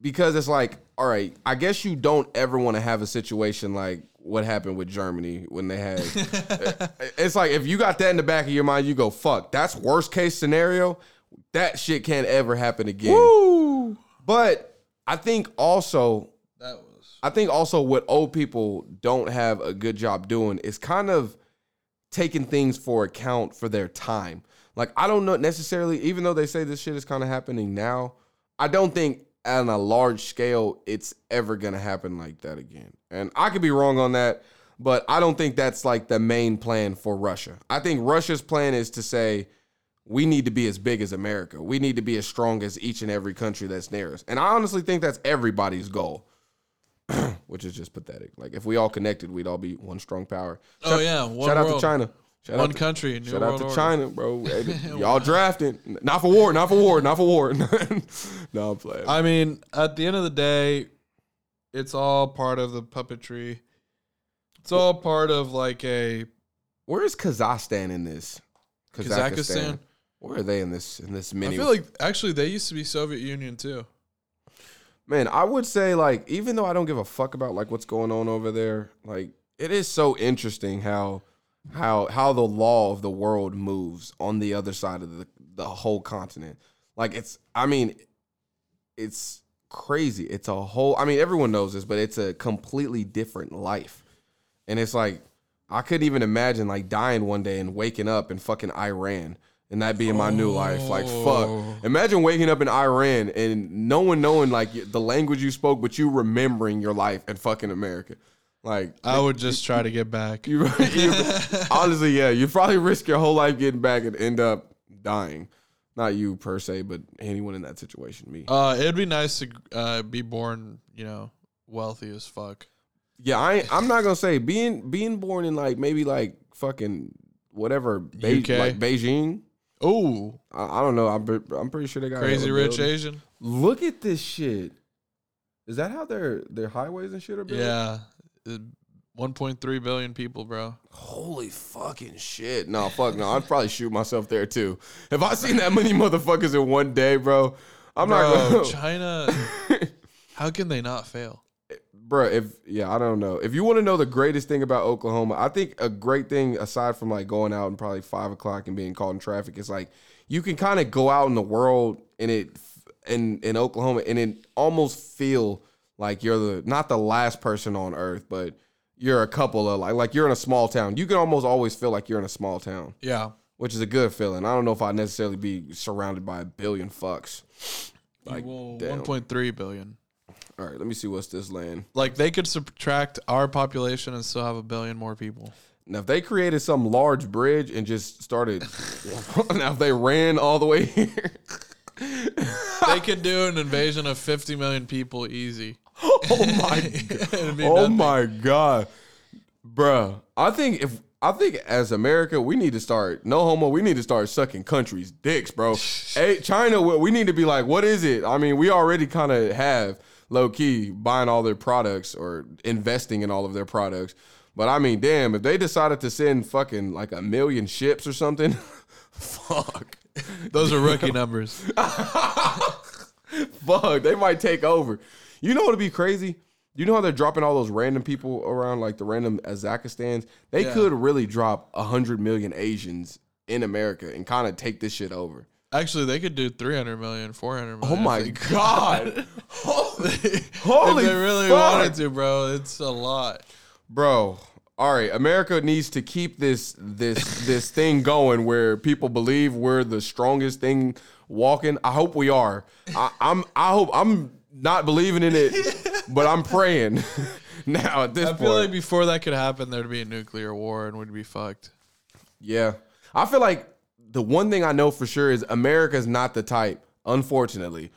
Because it's like, all right, I guess you don't ever want to have a situation like what happened with Germany when they had it's like if you got that in the back of your mind, you go, fuck, that's worst case scenario. That shit can't ever happen again. But I think also That was I think also what old people don't have a good job doing is kind of taking things for account for their time. Like I don't know necessarily, even though they say this shit is kind of happening now, I don't think on a large scale it's ever gonna happen like that again. And I could be wrong on that, but I don't think that's like the main plan for Russia. I think Russia's plan is to say we need to be as big as America. We need to be as strong as each and every country that's near us. And I honestly think that's everybody's goal. Which is just pathetic. Like if we all connected, we'd all be one strong power. Oh, yeah, one shout out to. China. Shout One out to, country, new shout world out to order. China, bro. Y'all drafting. Not for war, not for war, not for war. no, I'm playing. I mean, at the end of the day, it's all part of the puppetry. It's all part of like a Where is Kazakhstan in this? Kazakhstan. Where are they in this in this I mini? feel like actually they used to be Soviet Union too. Man, I would say like even though I don't give a fuck about like what's going on over there, like it is so interesting how how how the law of the world moves on the other side of the the whole continent. Like it's I mean it's crazy. It's a whole I mean everyone knows this, but it's a completely different life. And it's like I couldn't even imagine like dying one day and waking up in fucking Iran and that being my new life. Like fuck. Imagine waking up in Iran and no one knowing like the language you spoke, but you remembering your life in fucking America. Like I would just try to get back. you, you honestly, yeah, you probably risk your whole life getting back and end up dying. Not you per se, but anyone in that situation. Me. Uh, it'd be nice to uh, be born, you know, wealthy as fuck. Yeah, I I'm not gonna say being being born in like maybe like fucking whatever Be- UK. like Beijing. Oh, I, I don't know. I'm pre- I'm pretty sure they got crazy rich building. Asian. Look at this shit. Is that how their their highways and shit are built? Yeah, Uh, 1.3 billion people, bro. Holy fucking shit. No, fuck no. I'd probably shoot myself there too. If I seen that many motherfuckers in one day, bro, I'm bro, not gonna China. how can they not fail? Bro if yeah i don't know. If you want to know the greatest thing about oklahoma i think a great thing aside from like going out and probably five o'clock and being caught in traffic is like you can kind of go out in the world and it in in oklahoma and it almost feel like you're the not the last person on earth but you're a couple of like like you're in a small town. You can almost always feel like you're in a small town. Yeah, which is a good feeling. I don't know if i'd necessarily be surrounded by a billion fucks. Like well, 1.3 billion. All right let me see what's this land Like they could subtract our population and still have a billion more people. Now, if they created some large bridge and just started, now if they ran all the way here, they could do an invasion of 50 million people easy. oh my, oh nothing. my god, bruh. I think if I think as America, we need to start no homo. We need to start sucking countries' dicks, bro. hey, China, we need to be like, what is it? I mean, we already kind of have low key buying all their products or investing in all of their products. But I mean, damn, if they decided to send fucking like a million ships or something, fuck. Those are rookie numbers. Fuck, they might take over. You know what'd be crazy? You know how they're dropping all those random people around, like the random Azakistans? They Yeah. could really drop a hundred million Asians in America and kind of take this shit over. Actually, they could do 300 million, 400 Oh million. if my god! holy, holy if they really fuck. wanted to, bro, it's a lot. bro. All right, America needs to keep this this this thing going where people believe we're the strongest thing walking. I hope we are. I, I'm. I hope I'm not believing in it, but I'm praying now at this I point. feel like before that could happen, there'd be a nuclear war and we'd be fucked. Yeah. I feel like the one thing I know for sure is America's not the type, unfortunately.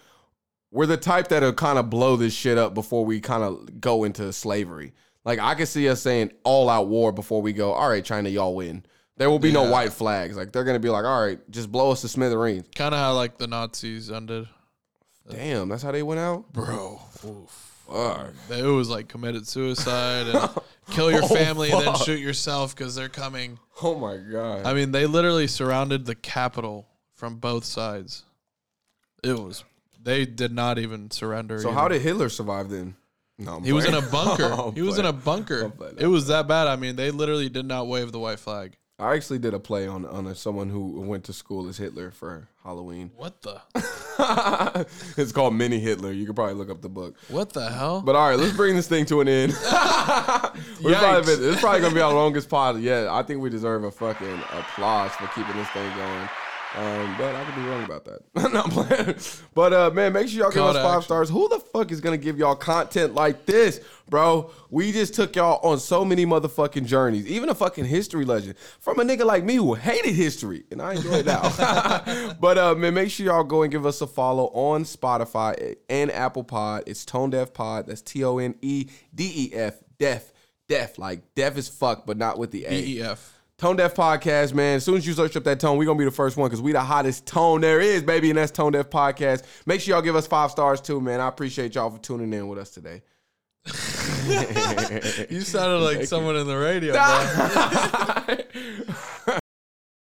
We're the type that'll kind of blow this shit up before we kind of go into slavery. Like I can see us saying all out war before we go, all right, China, y'all win. There will be no white flags. Like they're gonna be like, all right, just blow us to smithereens. Kind of how like the Nazis ended. Damn, that's how they went out? Bro, Fuck. it was like committed suicide and kill your Oh, family and then fuck. shoot yourself because they're coming. Oh my god. I mean, they literally surrounded the capital from both sides. It was. They did not even surrender. so either. how did Hitler survive then? No, I'm he was in a playing. bunker? I'm he was in a playing. bunker. I'm playing. It was that bad. I mean, they literally did not wave the white flag. I actually did a play on on a, someone who went to school as Hitler for Halloween. What the? it's called Mini Hitler. You could probably look up the book. What the hell? But all right, let's bring this thing to an end. Probably Yikes. been- this is probably gonna be our longest pod yet. I think we deserve a fucking applause for keeping this thing going. Um, but I could be wrong about that. I'm not playing. But uh, man, make sure y'all give Call us to five action. stars. Who the fuck is gonna give y'all content like this, bro? We just took y'all on so many motherfucking journeys. Even a fucking history legend from a nigga like me who hated history, and I enjoy it now. but uh, man, make sure y'all go and give us a follow on Spotify and Apple Pod. It's Tone Deaf Pod. That's T O N E D E F. Deaf, deaf, like deaf as fuck, but not with the A. DEF. Tone Deaf Podcast, man. As soon as you search up that tone, we're gonna be the first one because we the hottest tone there is, baby, and that's Tone Deaf Podcast. Make sure y'all give us five stars too, man. I appreciate y'all for tuning in with us today. You sounded like someone in the radio, bro.